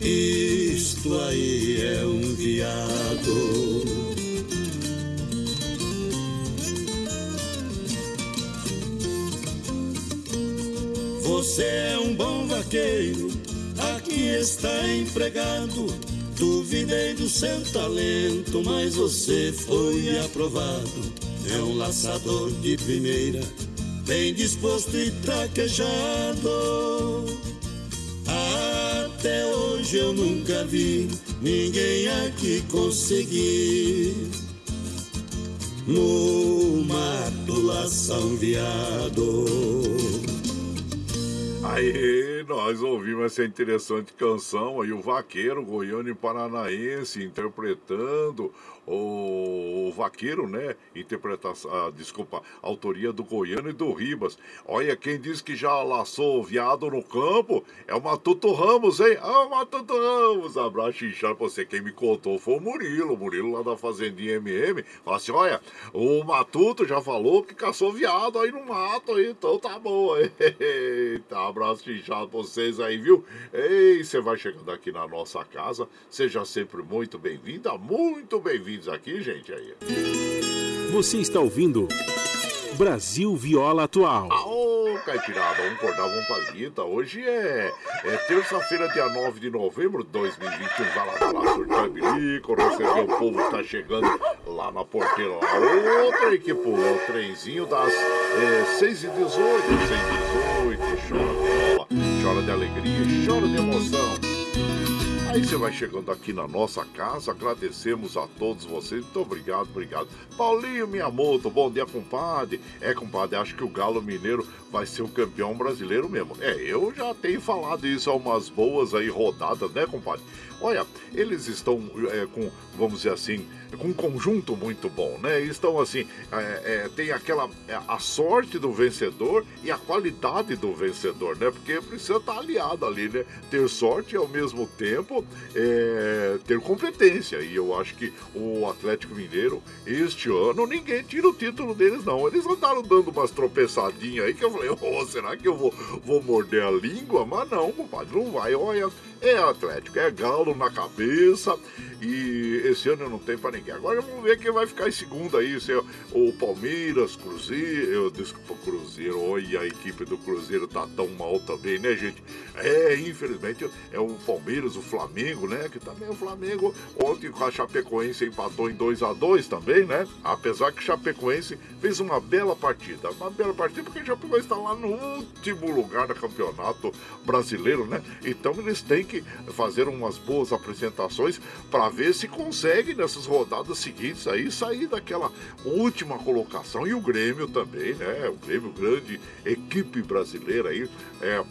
Isto aí é um viado. Você é um bom vaqueiro, aqui está empregado. Duvidei do seu talento, mas você foi aprovado. É um laçador de primeira, bem disposto e traquejado. Até hoje eu nunca vi ninguém aqui conseguir. No mato laçar um viado. Aí nós ouvimos essa interessante canção aí, o vaqueiro goiano e paranaense interpretando o, o Vaqueiro, né? Interpretação, ah, desculpa, autoria do Goiano e do Ribas. Olha, quem diz que já laçou viado no campo é o Matuto Ramos, hein? Ah, o Matuto Ramos! Abraço inchado pra você. Quem me contou foi o Murilo, o Murilo lá da Fazendinha MM. Fala assim: olha, o Matuto já falou que caçou viado aí no mato aí, então tá bom. *laughs* Eita, abraço inchado pra vocês aí, viu? Ei, você vai chegando aqui na nossa casa, seja sempre muito bem-vinda, muito bem-vindo aqui, gente, aí. Você está ouvindo Brasil Viola Atual. Ô, Caipirada, um cordão, um palhita. Hoje é, é terça-feira, dia 9 de novembro de 2021. Vai lá, vai lá, surtar bilico, receber o povo que tá chegando lá na porteira. Lá. Outra equipe, o trenzinho das é, 6 e 18 6 e 18 Chora viola, chora de alegria, chora de emoção. Aí você vai chegando aqui na nossa casa, agradecemos a todos vocês. Muito obrigado, obrigado. Paulinho Miyamoto, bom dia, compadre. É, compadre, acho que o Galo Mineiro vai ser o campeão brasileiro mesmo. É, eu já tenho falado isso há umas boas aí rodadas, né, compadre? Olha, eles estão é, com, vamos dizer assim, com um conjunto muito bom, né? Estão assim, é, é, tem aquela é, a sorte do vencedor e a qualidade do vencedor, né? Porque precisa estar aliado ali, né? Ter sorte e ao mesmo tempo é, ter competência. E eu acho que o Atlético Mineiro este ano ninguém tira o título deles não. Eles andaram dando umas tropeçadinhas aí que eu falei, oh, será que eu vou, vou morder a língua? Mas não, compadre, não vai. Olha, é Atlético, é Galo na cabeça e esse ano não tem para ninguém. Agora vamos ver quem vai ficar em segundo aí, se é o Palmeiras, Cruzeiro, desculpa, Cruzeiro, olha a equipe do Cruzeiro tá tão mal também, né, gente? É, infelizmente é o Palmeiras, o Flamengo, né, que também o Flamengo ontem com a Chapecoense empatou em 2 a 2 também, né? Apesar que Chapecoense fez uma bela partida, uma bela partida porque o Chapecoense está lá no último lugar do campeonato brasileiro, né? Então eles têm que fazer umas boas apresentações para ver se consegue nessas rodadas seguintes aí sair daquela última colocação. E o Grêmio também, né? O Grêmio, grande equipe brasileira aí, é,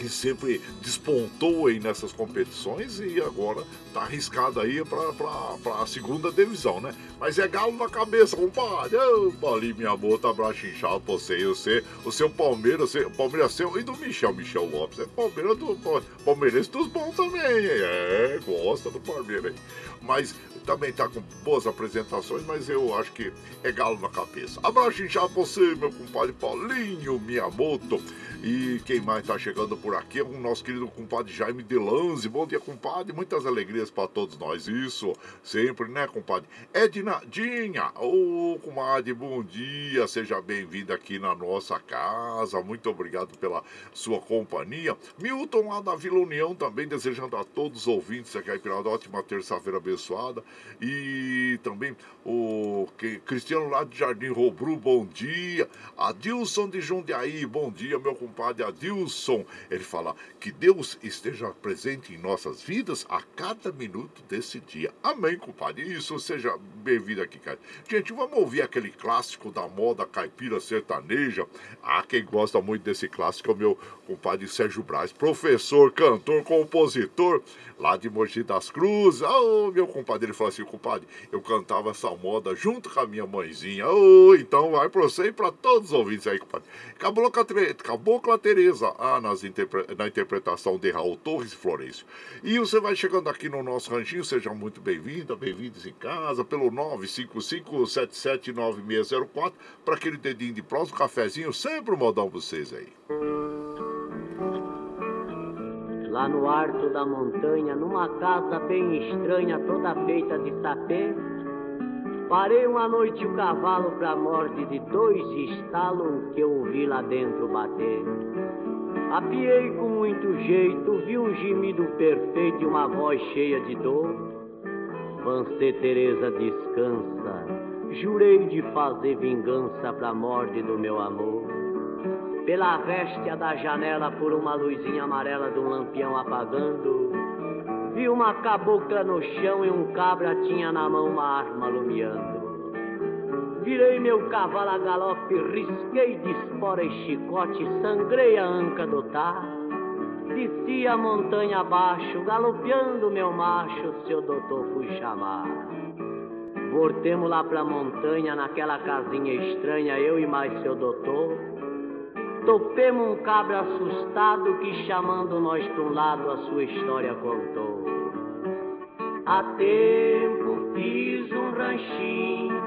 que sempre despontou aí nessas competições e agora tá arriscado aí para a segunda divisão, né? Mas é galo na cabeça, compadre. Ô, ali minha inchado pra você. Eu sei, o seu Palmeiras, o Palmeiras seu e do Michel, Michel Lopes. É Palmeiras do Palmeirense dos bons também, É, gosta do Palmeiras. Mas também tá com boas apresentações, mas eu acho que é galo na cabeça. Abraço inchado pra você, meu compadre Paulinho Miyamoto. E quem mais tá chegando por aqui é o nosso querido compadre Jaime Delanze. Bom dia, compadre. Muitas alegrias para todos nós. Isso, sempre, né, compadre? Edna Dinha. Ô, oh, comadre, bom dia. Seja bem-vindo aqui na nossa casa. Muito obrigado pela sua companhia. Milton lá da Vila União também, desejando a todos os ouvintes aqui a ótima terça-feira abençoada. E também o Cristiano lá de Jardim Robru, bom dia. Adilson de Jundiaí, bom dia, meu compadre Adilson. Ele fala que Deus esteja presente em nossas vidas a cada minuto desse dia. Amém, compadre. Isso, seja bem-vindo aqui, cara. Gente, vamos ouvir aquele clássico da moda caipira sertaneja. Ah, quem gosta muito desse clássico é o meu compadre Sérgio Braz, professor, cantor, compositor lá de Mogi das Cruzes. Oh, meu compadre, ele falou assim, compadre, eu cantava essa moda junto com a minha mãezinha. Oh, então vai pra você e pra todos os ouvintes aí, compadre. Cabocla, Cabocla Tereza, ah, nas interpre... na interpretação de Raul Torres e Florencio. E você vai chegando aqui no nosso ranchinho, seja muito bem-vinda, bem-vindos em casa, pelo 955-779604, para aquele dedinho de próximo, cafezinho, sempre um modão vocês aí lá no alto da montanha, numa casa bem estranha, toda feita de sapê. Parei uma noite o cavalo pra morte de dois estalos que eu ouvi lá dentro bater. Apiei com muito jeito, vi um gemido perfeito e uma voz cheia de dor. Vancê Teresa descansa, jurei de fazer vingança pra morte do meu amor pela réstia da janela por uma luzinha amarela de um lampião apagando. Vi uma cabocla no chão e um cabra tinha na mão uma arma alumiando. Virei meu cavalo a galope, risquei de espora e chicote, sangrei a anca do tar. Desci a montanha abaixo, galopeando meu macho, seu doutor fui chamar. Voltemos lá pra montanha, naquela casinha estranha, eu e mais seu doutor. Topemos um cabra assustado que chamando nós pra um lado a sua história contou. Há tempo fiz um ranchinho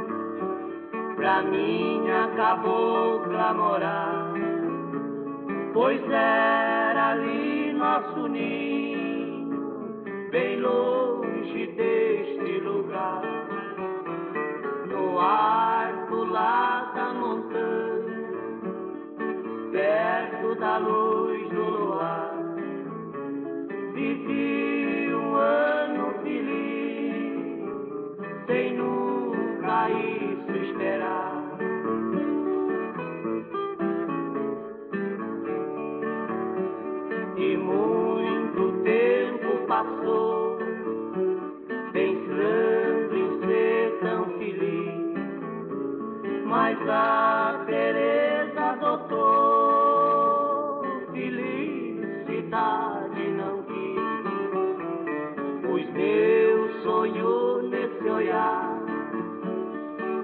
pra minha cabocla morar, pois era ali nosso ninho, bem longe deste lugar, no arco lá da montanha, perto da luz do luar, vivi um ano feliz, sem nunca isso esperar. E muito tempo passou, pensando em ser tão feliz, mas a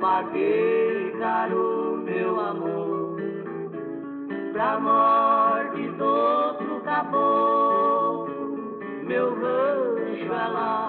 paguei caro meu amor pra morte do outro caboclo meu rancho ela abandonou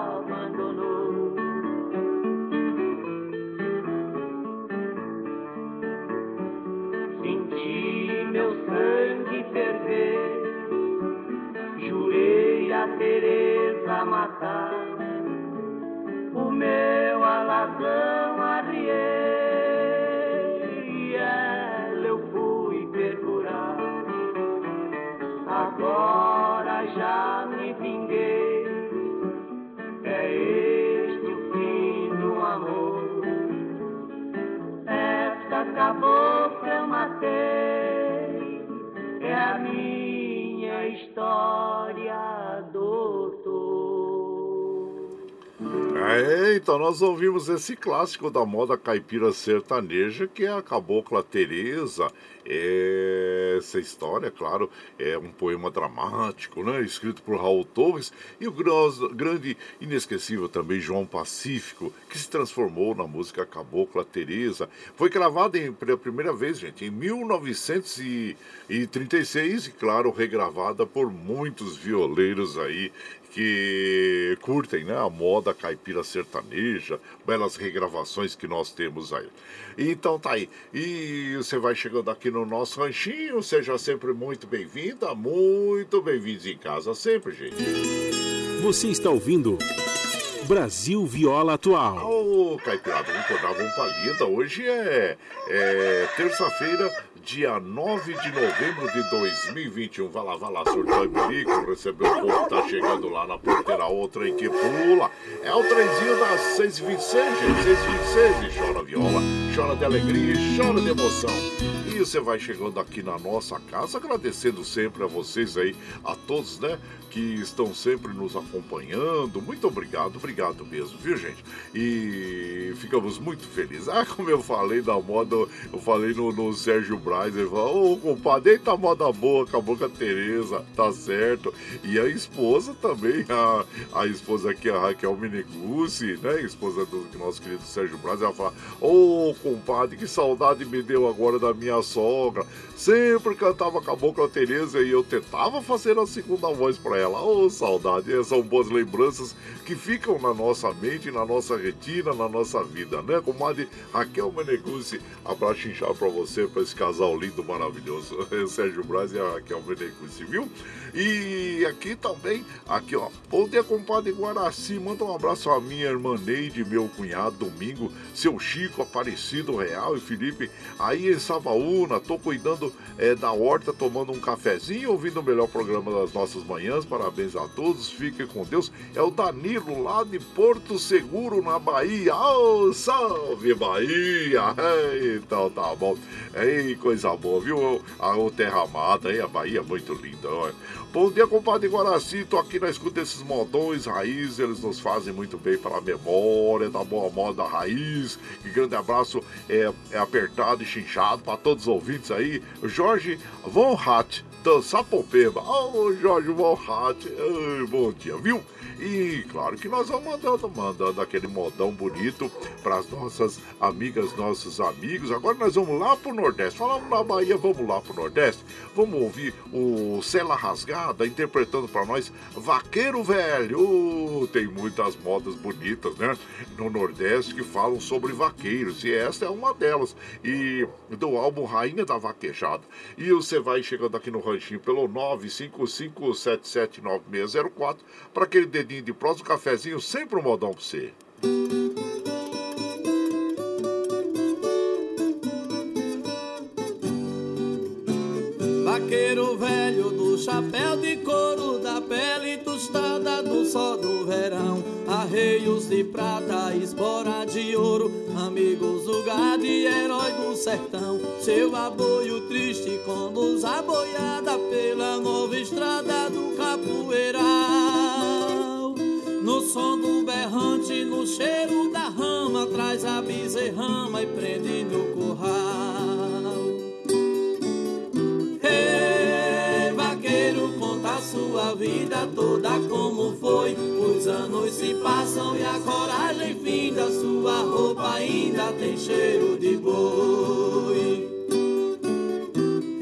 É, então nós ouvimos esse clássico da moda caipira sertaneja, que é a Cabocla Teresa. É, essa história, claro, é um poema dramático, né? Escrito por Raul Torres e o grande, inesquecível também João Pacífico, que se transformou na música Cabocla Teresa. Foi gravada em, pela primeira vez, gente, em 1936 e, claro, regravada por muitos violeiros aí que curtem né, a moda caipira sertaneja, belas regravações que nós temos aí. Então tá aí. E você vai chegando aqui no nosso ranchinho, seja sempre muito bem-vinda, muito bem-vindos em casa sempre, gente. Você está ouvindo Brasil Viola Atual. Ô, Caipirada, vamos acordar, vamos pra lida. Hoje é, é terça-feira, dia 9 de novembro de 2021. Vai lá, vai lá, surtou bilico, recebeu o povo, tá chegando lá na porteira, outra em que pula. É o trenzinho das 6h26, gente, 6h26. E chora viola, chora de alegria e chora de emoção. Você vai chegando aqui na nossa casa, agradecendo sempre a vocês aí, a todos, né? Que estão sempre nos acompanhando. Muito obrigado, obrigado mesmo, viu, gente? E ficamos muito felizes. Ah, como eu falei da moda, eu falei no, no Sérgio Braz, ele falou, ô compadre, eita moda boa, acabou com a Tereza, tá certo. E a esposa também, a, a esposa aqui, a Raquel Meneguzzi, né? Esposa do nosso querido Sérgio Braz, ela fala, ô compadre, que saudade me deu agora da minha sogra. Sempre cantava Cabocla Tereza e eu tentava fazer a segunda voz para ela. Ô saudade, são boas lembranças que ficam na nossa mente, na nossa retina, na nossa vida, né? Comadre Raquel Meneguzzi, abraço inchado pra você, pra esse casal lindo, maravilhoso. *laughs* Sérgio Braz e a Raquel Meneguzzi, viu? E aqui também, aqui ó, bom dia, compadre Guaraci, manda um abraço à minha irmã Neide, meu cunhado Domingo, seu Chico, Aparecido Real e Felipe, aí em Sabaúna, tô cuidando é, da horta, tomando um cafezinho, ouvindo o melhor programa das nossas manhãs, parabéns a todos, fiquem com Deus, é o Danilo lá de Porto Seguro, na Bahia, Ô, salve Bahia! Então tá bom. Ei, coisa boa, viu? A, Terra Amada, aí, a Bahia é muito linda, olha. Bom dia, compadre Guaraci. Tô aqui na escuta desses modões raiz. Eles nos fazem muito bem para a memória da boa moda raiz. E grande abraço é, é apertado e chinchado para todos os ouvintes aí. Jorge Von Hatt, do Sapopeba. Ô, oh, Jorge Von Hatt. bom dia, viu? E claro que nós vamos mandando, mandando aquele modão bonito para as nossas amigas, nossos amigos. Agora nós vamos lá pro Nordeste. Falamos na Bahia, vamos lá pro Nordeste. Vamos ouvir o Cela Rasgada interpretando para nós Vaqueiro Velho. Tem muitas modas bonitas, né? No Nordeste que falam sobre vaqueiros. E esta é uma delas. E do álbum Rainha da Vaquejada. E você vai chegando aqui no ranchinho pelo 955779604 para aquele dedinho de prosa, um cafezinho, sempre um modão pra você. Vaqueiro velho do chapéu de couro, da pele tostada do sol do verão, arreios de prata, espora de ouro, amigos do gado e herói do sertão. Seu aboio triste conduz a boiada pela nova estrada do capoeiral. No som do berrante, no cheiro da rama, traz a bezerrama e prende no curral. Sua vida toda como foi. Os anos se passam e a coragem finda, sua roupa ainda tem cheiro de boi.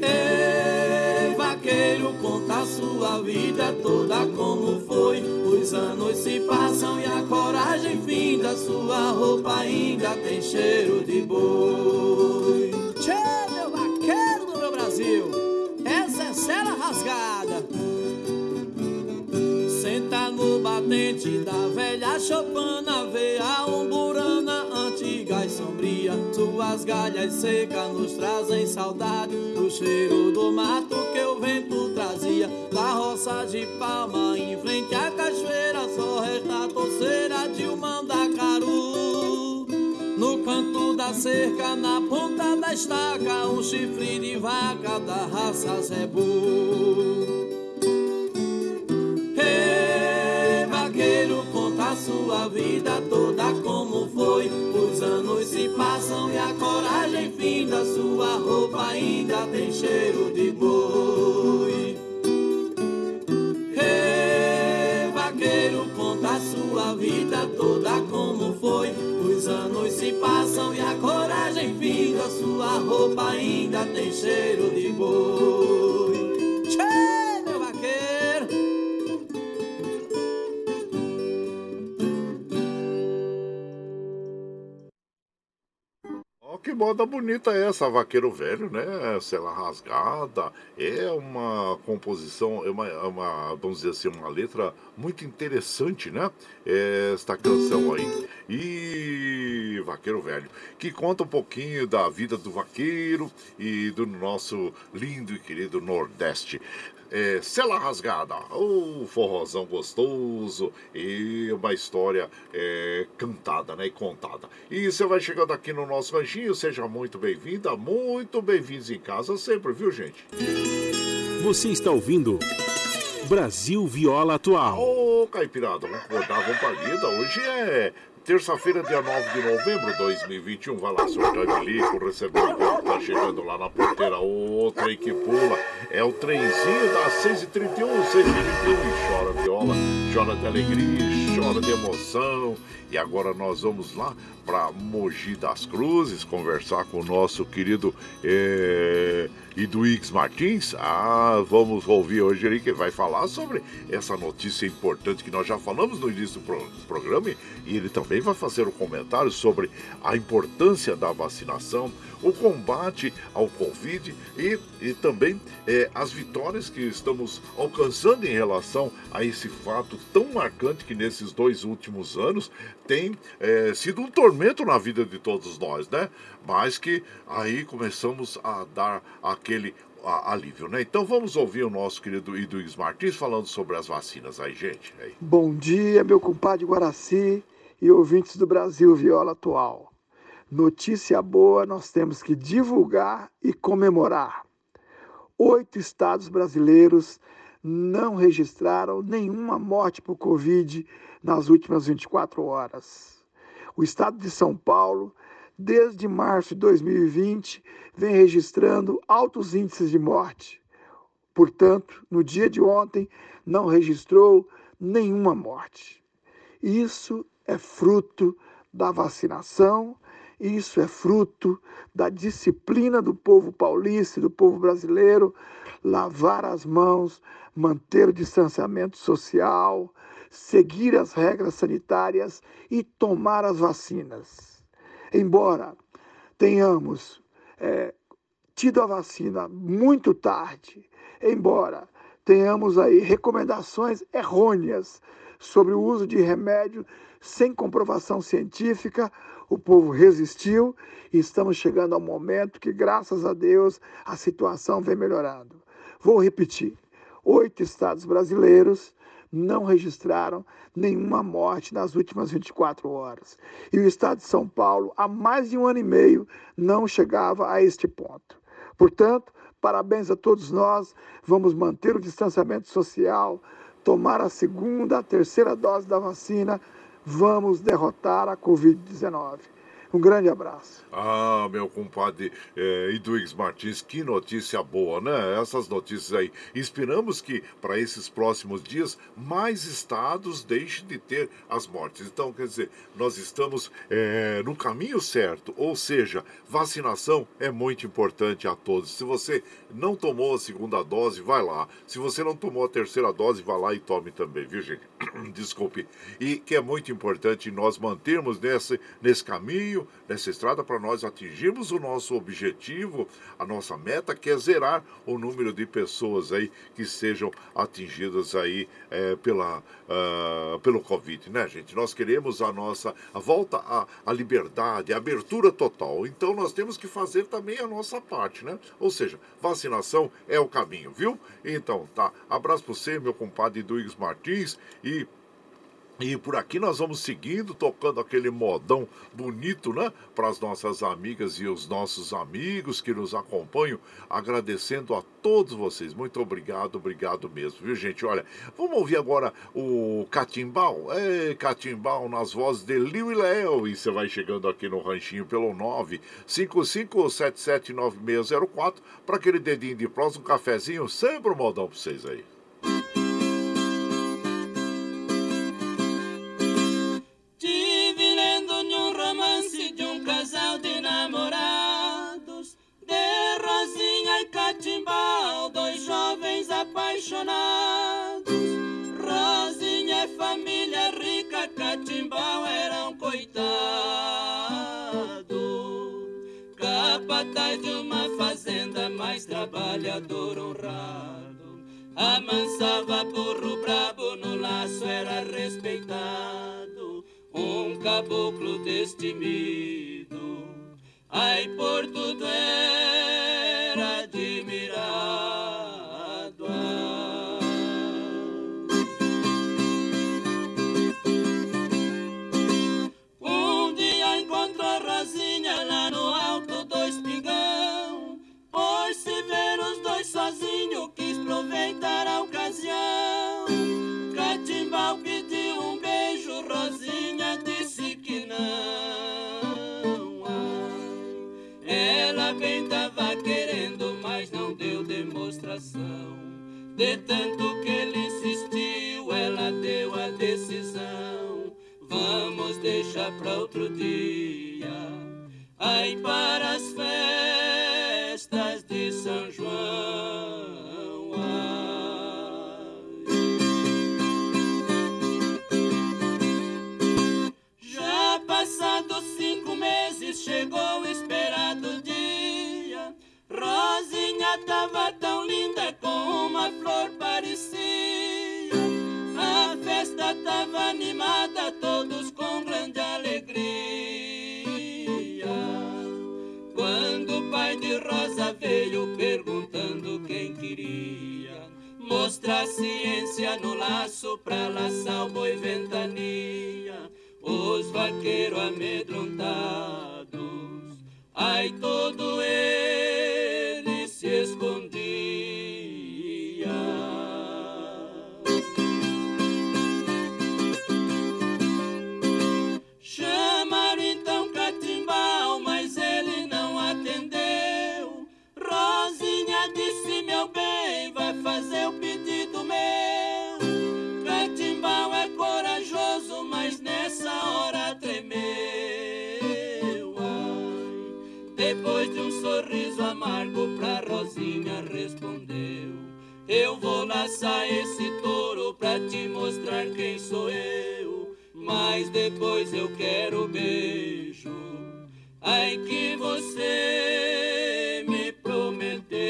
Ei, vaqueiro, conta sua vida toda como foi os anos se passam e a coragem finda, sua roupa ainda tem cheiro de boi. Tchê, meu vaqueiro do meu Brasil, essa é cela rasgada. No batente da velha chopana, vê a umburana antiga e sombria. Suas galhas secas nos trazem saudade do cheiro do mato que o vento trazia. Da roça de palma em frente à cachoeira, só resta a torceira de um mandacaru. No canto da cerca, na ponta da estaca, um chifre de vaca da raça zebu. Sua vida toda como foi. Os anos se passam e a coragem finda, sua roupa ainda tem cheiro de boi. Hey, vaqueiro, conta a sua vida toda como foi. Os anos se passam e a coragem finda, sua roupa ainda tem cheiro de boi. Moda bonita é essa, Vaqueiro Velho, né? Cela Rasgada. É uma composição, é uma, é uma, vamos dizer assim, uma letra muito interessante, né? Esta canção aí. E Vaqueiro Velho, que conta um pouquinho da vida do vaqueiro e do nosso lindo e querido Nordeste é, Cela Rasgada, o forrozão gostoso e uma história é, cantada né, e contada. E você vai chegando aqui no nosso ranchinho, seja muito bem-vinda, muito bem-vindos em casa sempre, viu gente? Você está ouvindo Brasil Viola Atual. Ô, oh, Caipirada, vamos acordar, vamos pra lida. Hoje é Terça-feira, dia 9 de novembro de 2021. Vai lá, sorteio de lico, recebendo o tá chegando lá na porteira. Outra aí que pula. É o trenzinho das 6h31, 6h31. E chora viola, chora de alegria, chora de emoção. E agora nós vamos lá para Mogi das Cruzes conversar com o nosso querido é, Iduíx Martins. Ah, vamos ouvir hoje ele que vai falar sobre essa notícia importante que nós já falamos no início do programa e ele também vai fazer um comentário sobre a importância da vacinação, o combate ao Covid e, e também é, as vitórias que estamos alcançando em relação a esse fato tão marcante que nesses dois últimos anos tem é, sido um tormento na vida de todos nós, né? Mas que aí começamos a dar aquele alívio, né? Então vamos ouvir o nosso querido Iduígues Martins falando sobre as vacinas aí, gente. Aí. Bom dia, meu compadre Guaraci e ouvintes do Brasil Viola Atual. Notícia boa nós temos que divulgar e comemorar. Oito estados brasileiros não registraram nenhuma morte por Covid nas últimas 24 horas. O estado de São Paulo, desde março de 2020, vem registrando altos índices de morte. Portanto, no dia de ontem, não registrou nenhuma morte. Isso é fruto da vacinação, isso é fruto da disciplina do povo paulista e do povo brasileiro, lavar as mãos, manter o distanciamento social, seguir as regras sanitárias e tomar as vacinas. Embora tenhamos é, tido a vacina muito tarde, embora tenhamos aí recomendações errôneas sobre o uso de remédio sem comprovação científica, o povo resistiu e estamos chegando ao momento que, graças a Deus, a situação vem melhorando. Vou repetir: oito estados brasileiros não registraram nenhuma morte nas últimas 24 horas. E o estado de São Paulo, há mais de um ano e meio, não chegava a este ponto. Portanto, parabéns a todos nós. Vamos manter o distanciamento social, tomar a segunda, a terceira dose da vacina. Vamos derrotar a Covid-19. Um grande abraço. Ah, meu compadre é, Martins, que notícia boa, né? Essas notícias aí. Esperamos que para esses próximos dias mais estados deixem de ter as mortes. Então, quer dizer, nós estamos é, no caminho certo, ou seja, vacinação é muito importante a todos. Se você não tomou a segunda dose, vai lá. Se você não tomou a terceira dose, vá lá e tome também, viu, gente? *clears throat* Desculpe. E que é muito importante nós mantermos nesse, nesse caminho nessa estrada, para nós atingirmos o nosso objetivo, a nossa meta, que é zerar o número de pessoas aí que sejam atingidas aí é, pela, uh, pelo Covid, né, gente? Nós queremos a nossa a volta à, à liberdade, à abertura total. Então nós temos que fazer também a nossa parte, né? Ou seja, vacinação é o caminho, viu? Então, tá. Abraço para você, meu compadre Duígues Martins, e e por aqui nós vamos seguindo, tocando aquele modão bonito, né? Para as nossas amigas e os nossos amigos que nos acompanham, agradecendo a todos vocês. Muito obrigado, obrigado mesmo, viu, gente? Olha, vamos ouvir agora o Catimbau. É, Catimbau nas vozes de Liu e Léo. E você vai chegando aqui no ranchinho pelo 955779604 para aquele dedinho de prós, um cafezinho, sempre um modão para vocês aí. Apaixonados. Rosinha é família rica, Catimbau era um coitado. Capataz de uma fazenda, mais trabalhador honrado. Amansava burro brabo, no laço era respeitado. Um caboclo destemido ai por tudo era De tanto que ele insistiu, ela deu a decisão. Vamos deixar pra outro dia. Aí para as festas festa tava animada, todos com grande alegria. Quando o pai de Rosa veio perguntando quem queria mostrar ciência no laço pra laçar o boi ventania. os vaqueiros amedrontados. Ai, todo ele se escondia. Sorriso amargo pra Rosinha respondeu: Eu vou laçar esse touro pra te mostrar quem sou eu. Mas depois eu quero beijo. Ai que você me prometeu.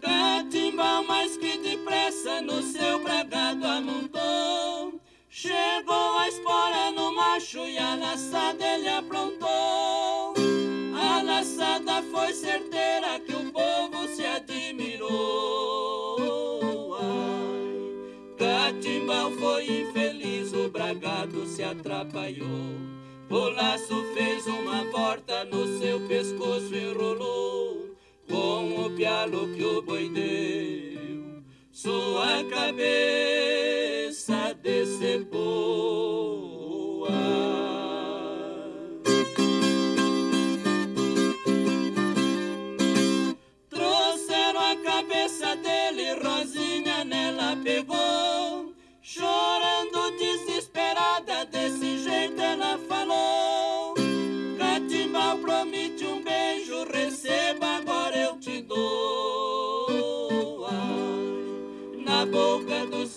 Catimbau mais que depressa no seu bragado amontou. Chegou a espora no macho e a laçada ele aprontou. A laçada foi certeira que o povo se admirou. Ai, Catimbau foi infeliz, o bragado se atrapalhou. O laço fez uma porta no seu pescoço e enrolou com o pialo que o boi deu. Sua cabeça Simple.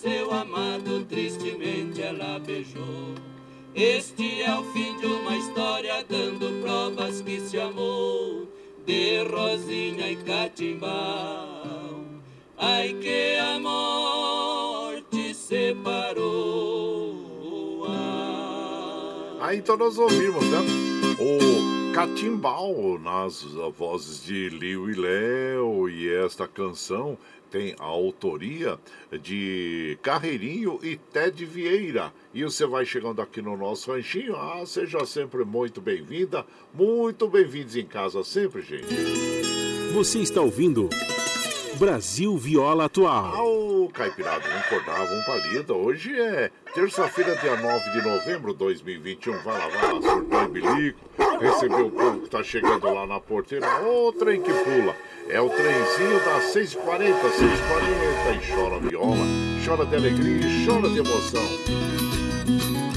Seu amado, tristemente ela beijou. Este é o fim de uma história, dando provas que se amou. De Rosinha e Catimbau. Ai que a morte separou. Aí então nós ouvimos, né? O Catimbau nas vozes de Liu e Léo e esta canção tem a autoria de Carreirinho e Ted Vieira. E você vai chegando aqui no nosso ranchinho. Ah, seja sempre muito bem-vinda, muito bem-vindos em casa sempre, gente. Você está ouvindo Brasil Viola Atual. Ao Caipirada, um cordava, um palida. Hoje é terça-feira, dia 9 de novembro de 2021. Vai lá, vai lá, surtou e bilico. Recebeu o povo que tá chegando lá na porteira. Ô trem que pula. É o trenzinho das 6h40, 6h40. E chora viola, chora de alegria e chora de emoção.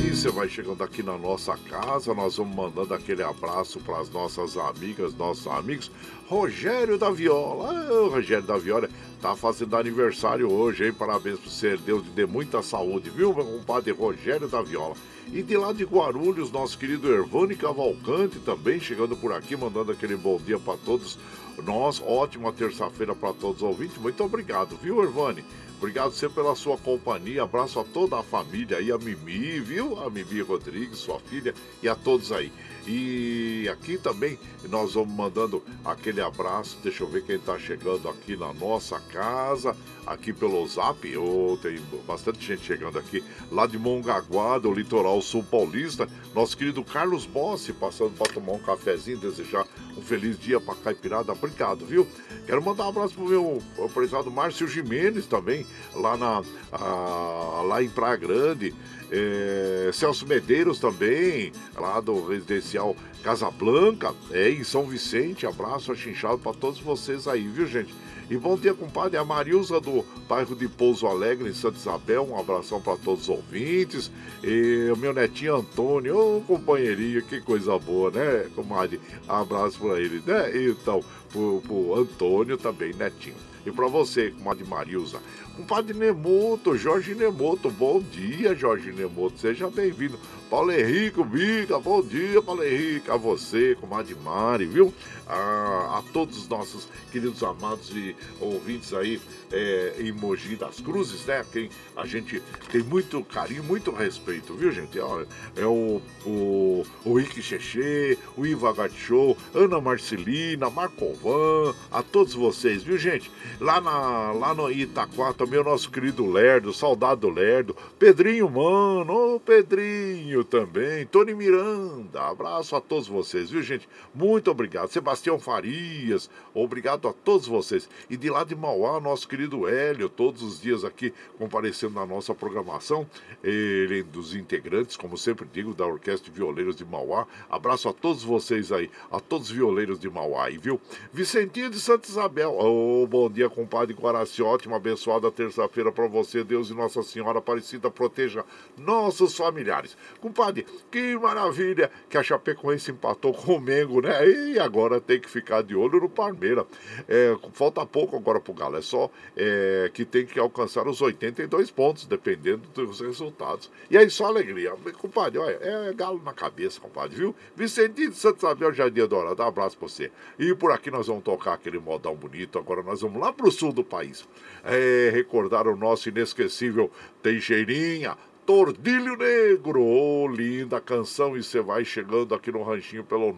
E você vai chegando aqui na nossa casa, nós vamos mandando aquele abraço para as nossas amigas, nossos amigos. Rogério da Viola, ah, Rogério da Viola tá fazendo aniversário hoje, hein? Parabéns para você, Deus te dê muita saúde, viu, meu compadre Rogério da Viola. E de lá de Guarulhos, nosso querido Ervani Cavalcante também chegando por aqui, mandando aquele bom dia para todos nós. Ótima terça-feira para todos os ouvintes. Muito obrigado, viu, Ervani? Obrigado sempre pela sua companhia. Abraço a toda a família aí, a Mimi, viu? A Mimi Rodrigues, sua filha, e a todos aí. E aqui também nós vamos mandando aquele abraço. Deixa eu ver quem está chegando aqui na nossa casa, aqui pelo Zap. Oh, tem bastante gente chegando aqui, lá de Mongaguá, do litoral sul paulista. Nosso querido Carlos Bossi passando para tomar um cafezinho, desejar um feliz dia para Caipirada. Obrigado, viu? Quero mandar um abraço pro meu prezado Márcio Jimenez também, lá, na, ah, lá em Praia Grande. É, Celso Medeiros também, lá do residencial Casablanca, é, em São Vicente. Abraço achinchado para todos vocês aí, viu, gente? E bom dia, compadre. A Marilza do bairro de Pouso Alegre, em Santa Isabel. Um abração para todos os ouvintes. E o meu netinho Antônio, ô companheirinho, que coisa boa, né, comadre? Abraço para ele, né? Então, pro, pro Antônio também, netinho. E para você, comadre Marilza. Compadre Nemoto, Jorge Nemoto, bom dia, Jorge Nemoto, seja bem-vindo. Paulo Henrique, Bica, bom dia, Paulo Henrique, a você, comadre Mari, viu? A, a todos os nossos queridos amados e ouvintes aí é, em Mogi das Cruzes, né? Quem a gente tem muito carinho, muito respeito, viu, gente? É o, o, o Rick Cheche, o Iva Show, Ana Marcelina, Marcovan, a todos vocês, viu, gente? Lá, na, lá no Itaquá também o nosso querido Lerdo, saudado Lerdo, Pedrinho Mano, ô Pedrinho também, Tony Miranda, abraço a todos vocês, viu, gente? Muito obrigado. Sebastião Farias, obrigado a todos vocês. E de lá de Mauá, nosso querido Hélio, todos os dias aqui comparecendo na nossa programação, ele dos integrantes, como sempre digo, da Orquestra de Violeiros de Mauá. Abraço a todos vocês aí, a todos os violeiros de Mauá aí, viu? Vicentinho de Santa Isabel, oh, bom dia, compadre Guaraci, ótima, abençoada terça-feira para você, Deus e Nossa Senhora Aparecida proteja nossos familiares. Compadre, que maravilha que a Chapecoense empatou com o Mengo, né? E agora tem que ficar de olho no Palmeiras. É, falta pouco agora pro Galo, é só é, que tem que alcançar os 82 pontos, dependendo dos resultados. E aí só alegria. Compadre, olha, é Galo na cabeça, compadre, viu? Vicentinho de Santos Abel, Jardim Dourado, um abraço pra você. E por aqui nós vamos tocar aquele modão bonito, agora nós vamos lá pro sul do país. É, recordar o nosso inesquecível Teixeirinha, Tordilho Negro. Oh, linda canção. E você vai chegando aqui no ranchinho pelo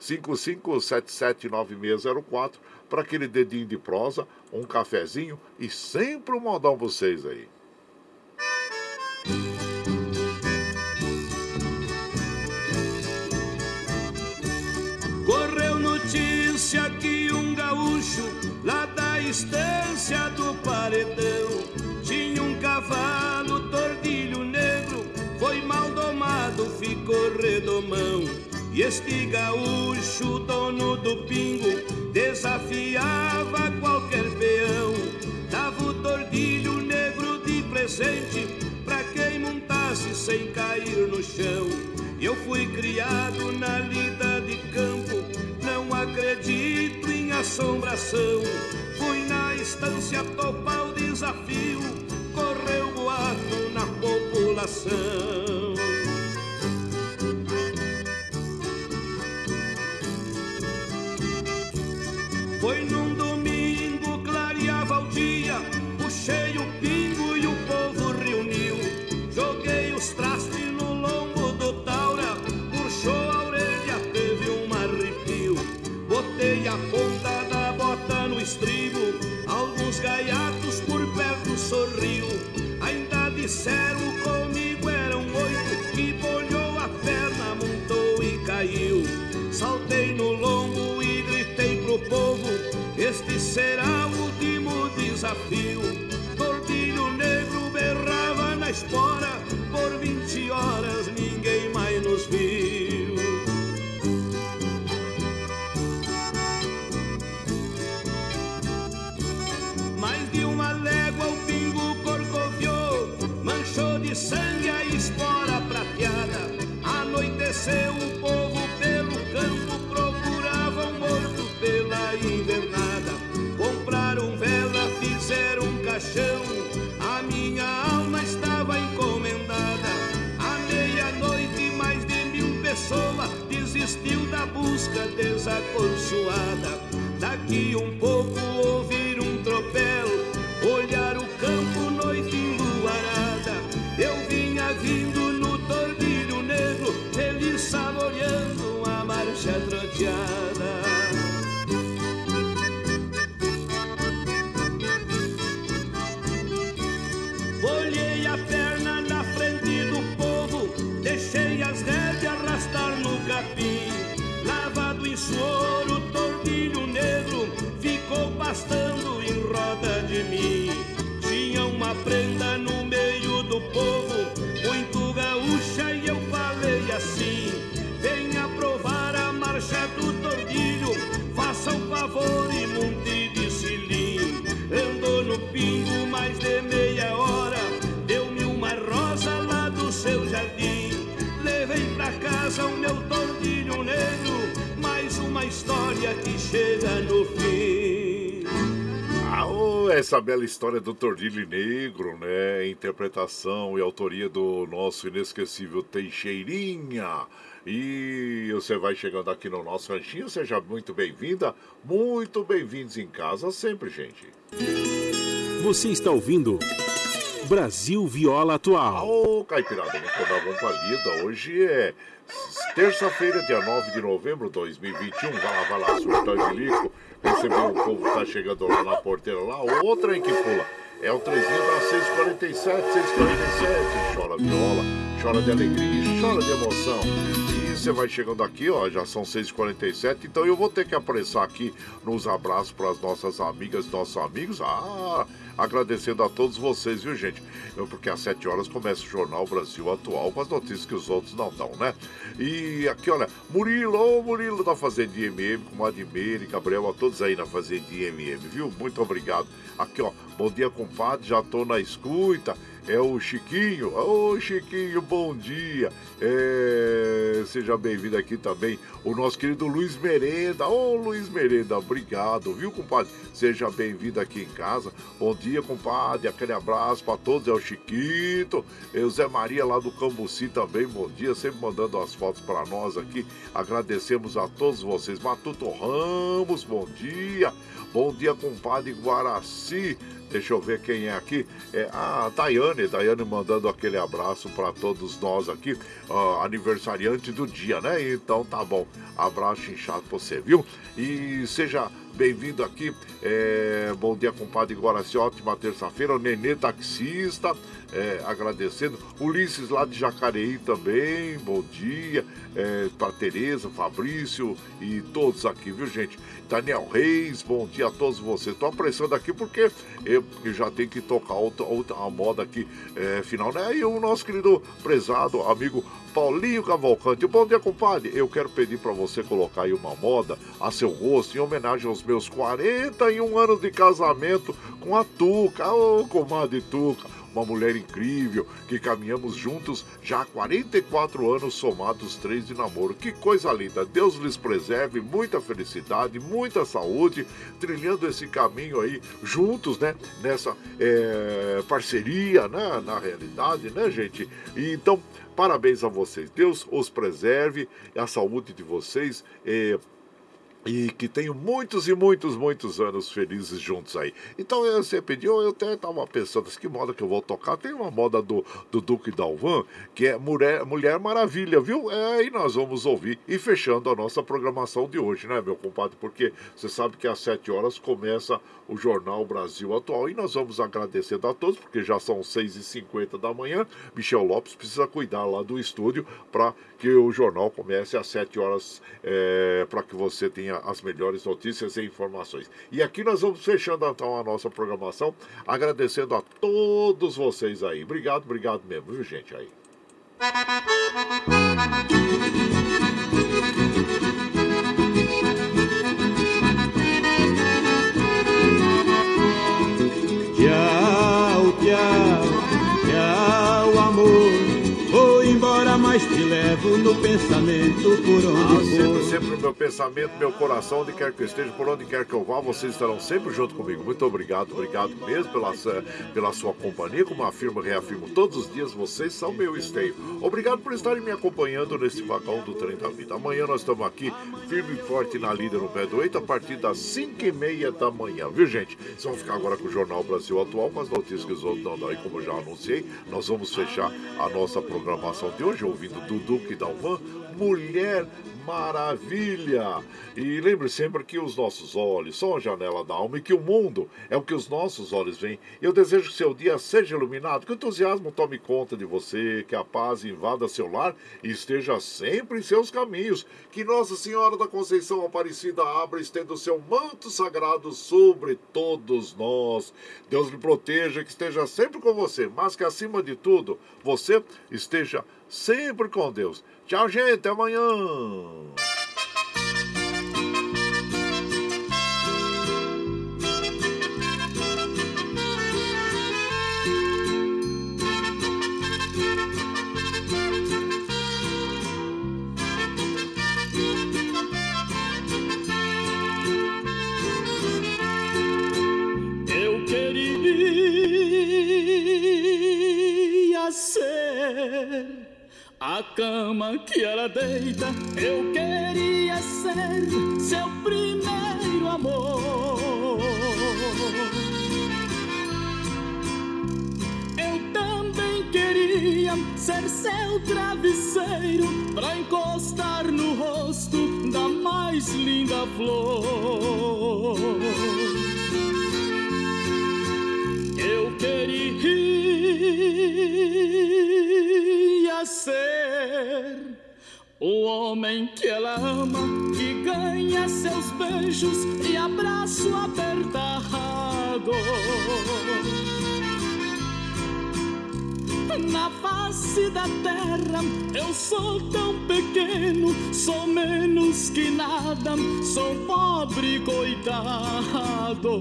955779604 para aquele dedinho de prosa, um cafezinho e sempre um modão vocês aí. E este gaúcho, dono do pingo, desafiava qualquer peão. Dava o tordilho negro de presente pra quem montasse sem cair no chão. Eu fui criado na lida de campo, não acredito em assombração. Fui na estância topar o desafio, correu boato na população. Foi num domingo, clareava o dia, puxei o pingo e o povo reuniu. Joguei os trastes no lombo do Taura, puxou a orelha, teve um arrepio. Botei a ponta da bota no estribo, alguns gaiatos por perto sorriu. Ainda disseram desafio. Tordilho negro berrava na espora, busca desacorçoada. Daqui um pouco favor e monte de cilim. Andou no pingo mais de meia hora, deu-me uma rosa lá do seu jardim. Levei pra casa o meu tordilho negro, mais uma história que chega no fim. Ah, essa bela história do Tordilho Negro, né? Interpretação e autoria do nosso inesquecível Teixeirinha. E você vai chegando aqui no nosso ranchinho, seja muito bem-vinda, muito bem-vindos em casa sempre, gente. Você está ouvindo Brasil Viola Atual. Ô, Caipirada, vamos dar uma palida. Hoje é terça-feira, dia 9 de novembro de 2021. Vai lá, vai lá, surtar de lico. Recebeu o povo que tá chegando lá na porteira lá. Outra aí que pula. É o trezinho da 647, 647. Chora viola, chora de alegria, chora de emoção você vai chegando aqui, ó, já são 6h47, então eu vou ter que apressar aqui nos abraços para as nossas amigas e nossos amigos. Ah, agradecendo a todos vocês, viu, gente? Porque às 7 horas começa o Jornal Brasil Atual com as notícias que os outros não dão, né? E aqui, olha, Murilo, ô Murilo da Fazenda MM, com Admir e Gabriel, a todos aí na Fazenda MM, viu? Muito obrigado. Aqui, ó, bom dia, compadre, já tô na escuta é o Chiquinho. Ô Chiquinho, bom dia. É, seja bem-vindo aqui também o nosso querido Luiz Merenda. Ô Luiz Merenda, obrigado, viu, compadre? Seja bem-vindo aqui em casa. Bom dia, compadre. Aquele abraço para todos. É o Chiquito. É o Zé Maria lá do Cambuci também. Bom dia, sempre mandando as fotos para nós aqui. Agradecemos a todos vocês. Matuto Ramos, bom dia. Bom dia, compadre Guaraci. Deixa eu ver quem é aqui. É a Daiane, Daiane mandando aquele abraço para todos nós aqui, uh, aniversariante do dia, né? Então tá bom. Abraço inchado pra você, viu? E seja bem-vindo aqui. É, bom dia, compadre Guaraci. Ótima terça-feira. O Nenê Taxista é, agradecendo. Ulisses lá de Jacareí também, bom dia. É, para Tereza, Fabrício e todos aqui, viu gente? Daniel Reis, bom dia a todos vocês. Estou apressando aqui porque eu já tenho que tocar outra, outra a moda aqui é, final, né? E o nosso querido prezado amigo Paulinho Cavalcante. Bom dia, compadre. Eu quero pedir para você colocar aí uma moda a seu gosto em homenagem aos meus 41 anos de casamento com a Tuca. Ô, oh, comadre Tuca uma mulher incrível, que caminhamos juntos já há 44 anos somados três de namoro. Que coisa linda! Deus lhes preserve, muita felicidade, muita saúde, trilhando esse caminho aí juntos, né? Nessa é, parceria, né? Na realidade, né, gente? E, então, parabéns a vocês. Deus os preserve, a saúde de vocês. É, e que tenham muitos e muitos, muitos anos felizes juntos aí. Então você pediu, eu até estava pensando, que moda que eu vou tocar? Tem uma moda do, do Duque Dalvan, que é Mulher, Mulher Maravilha, viu? É, e nós vamos ouvir. E fechando a nossa programação de hoje, né, meu compadre? Porque você sabe que às 7 horas começa o Jornal Brasil Atual e nós vamos agradecendo a todos, porque já são 6h50 da manhã. Michel Lopes precisa cuidar lá do estúdio para que o jornal comece às 7 horas, é, para que você tenha as melhores notícias e informações. E aqui nós vamos fechando então a nossa programação, agradecendo a todos vocês aí. Obrigado, obrigado mesmo, viu, gente? Aí. Pensamento por onde ah, sempre, sempre no meu pensamento, meu coração, onde quer que eu esteja, por onde quer que eu vá, vocês estarão sempre junto comigo. Muito obrigado, obrigado mesmo pela, pela sua companhia. Como afirmo, reafirmo todos os dias, vocês são meu esteio. Obrigado por estarem me acompanhando nesse vagão do trem da vida. Amanhã nós estamos aqui, firme e forte na líder no pé do 8, a partir das 5 e meia da manhã, viu gente? Vocês vão ficar agora com o Jornal Brasil Atual, com as notícias que os outros não dão. E como já anunciei, nós vamos fechar a nossa programação de hoje ouvindo do Duque Dalvan, Mulher Maravilha. E lembre sempre que os nossos olhos são a janela da alma e que o mundo é o que os nossos olhos veem. Eu desejo que seu dia seja iluminado, que o entusiasmo tome conta de você, que a paz invada seu lar e esteja sempre em seus caminhos. Que Nossa Senhora da Conceição Aparecida abra e estenda o seu manto sagrado sobre todos nós. Deus lhe proteja, que esteja sempre com você, mas que acima de tudo você esteja sempre com Deus. Tchau, gente, até amanhã. Queria ser a cama que ela deita, eu queria ser seu primeiro amor. Eu também queria ser seu travesseiro pra encostar no rosto da mais linda flor. Eu queria queria ser o homem que ela ama, que ganha seus beijos e abraço apertado. Na face da terra eu sou tão pequeno, sou menos que nada, sou pobre coitado.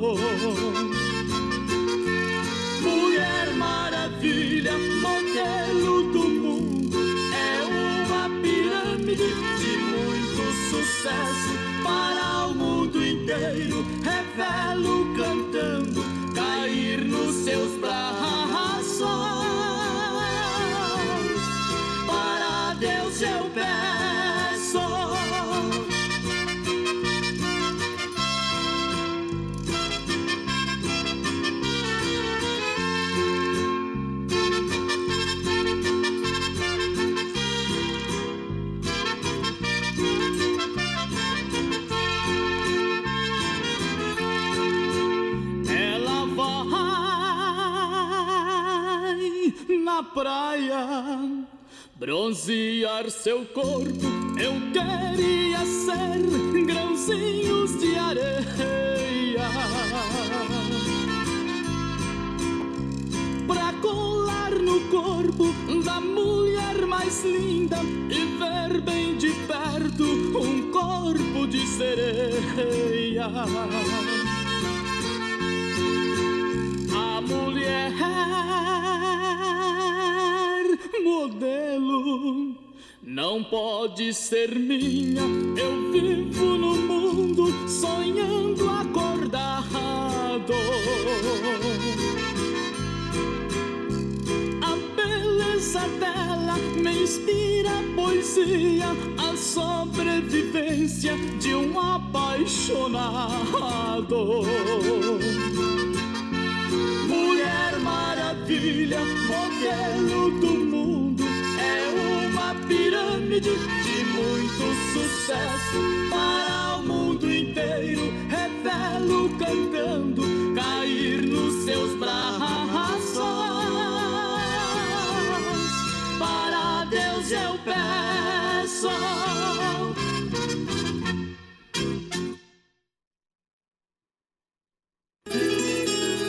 Mulher maravilha, modelo do mundo, é uma pirâmide de muito sucesso para o mundo inteiro. Revelo cantando, cair nos seus braços. Praia bronzear seu corpo. Eu queria ser grãozinhos de areia pra colar no corpo da mulher mais linda e ver bem de perto um corpo de sereia. A mulher não pode ser minha. Eu vivo no mundo sonhando acordado. A beleza dela me inspira a poesia, a sobrevivência de um apaixonado. Mulher maravilha, modelo do mundo, pirâmide de muito sucesso para o mundo inteiro. Revelo cantando, cair nos seus braços. Para Deus eu peço.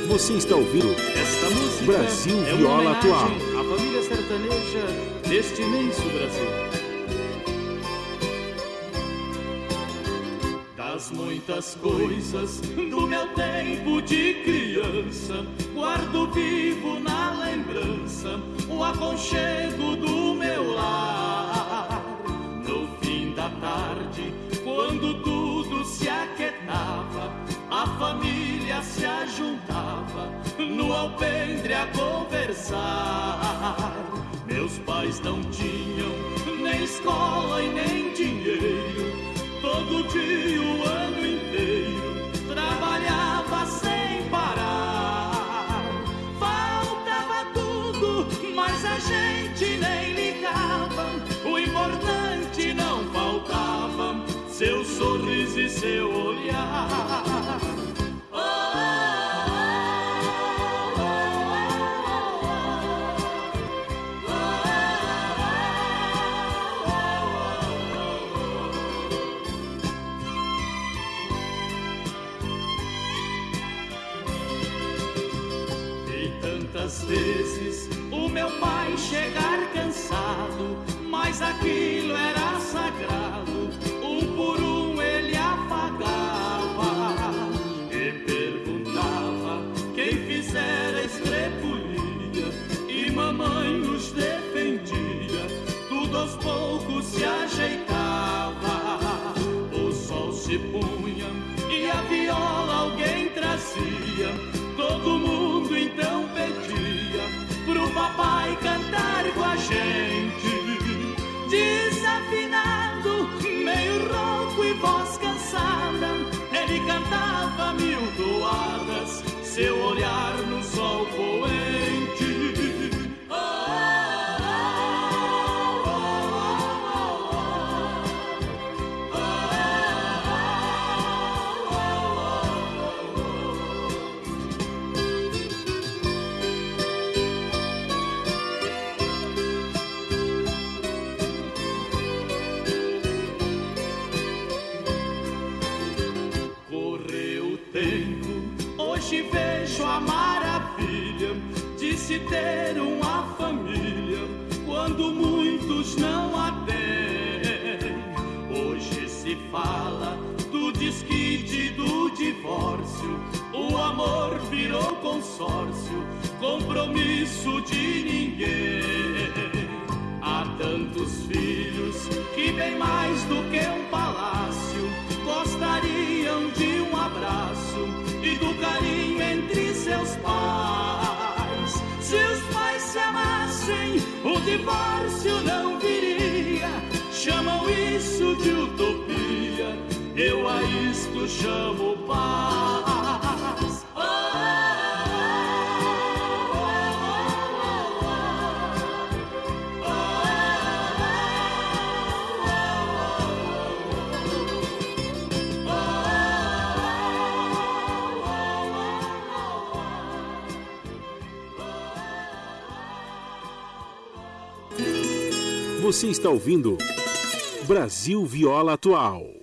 Você está ouvindo Esta música Brasil é Viola Atual. à família sertaneja deste imenso Brasil. Das muitas coisas do meu tempo de criança, guardo vivo na lembrança o aconchego do meu lar. No fim da tarde, quando tudo se aquietava, a família se ajuntava no alpendre a conversar. Meus pais não tinham nem escola e nem dinheiro. Todo dia, o ano chegar cansado, mas aquilo ele cantava mil toadas, seu olhar no sol poente. Ter uma família quando muitos não a têm. Hoje se fala do desquite do divórcio, o amor virou consórcio, compromisso de ninguém. Há tantos filhos que bem mais do que um palácio gostariam de um abraço e do carinho entre seus pais. O divórcio não viria. Chamam isso de utopia, eu a isto chamo paz. Você está ouvindo Brasil Viola Atual.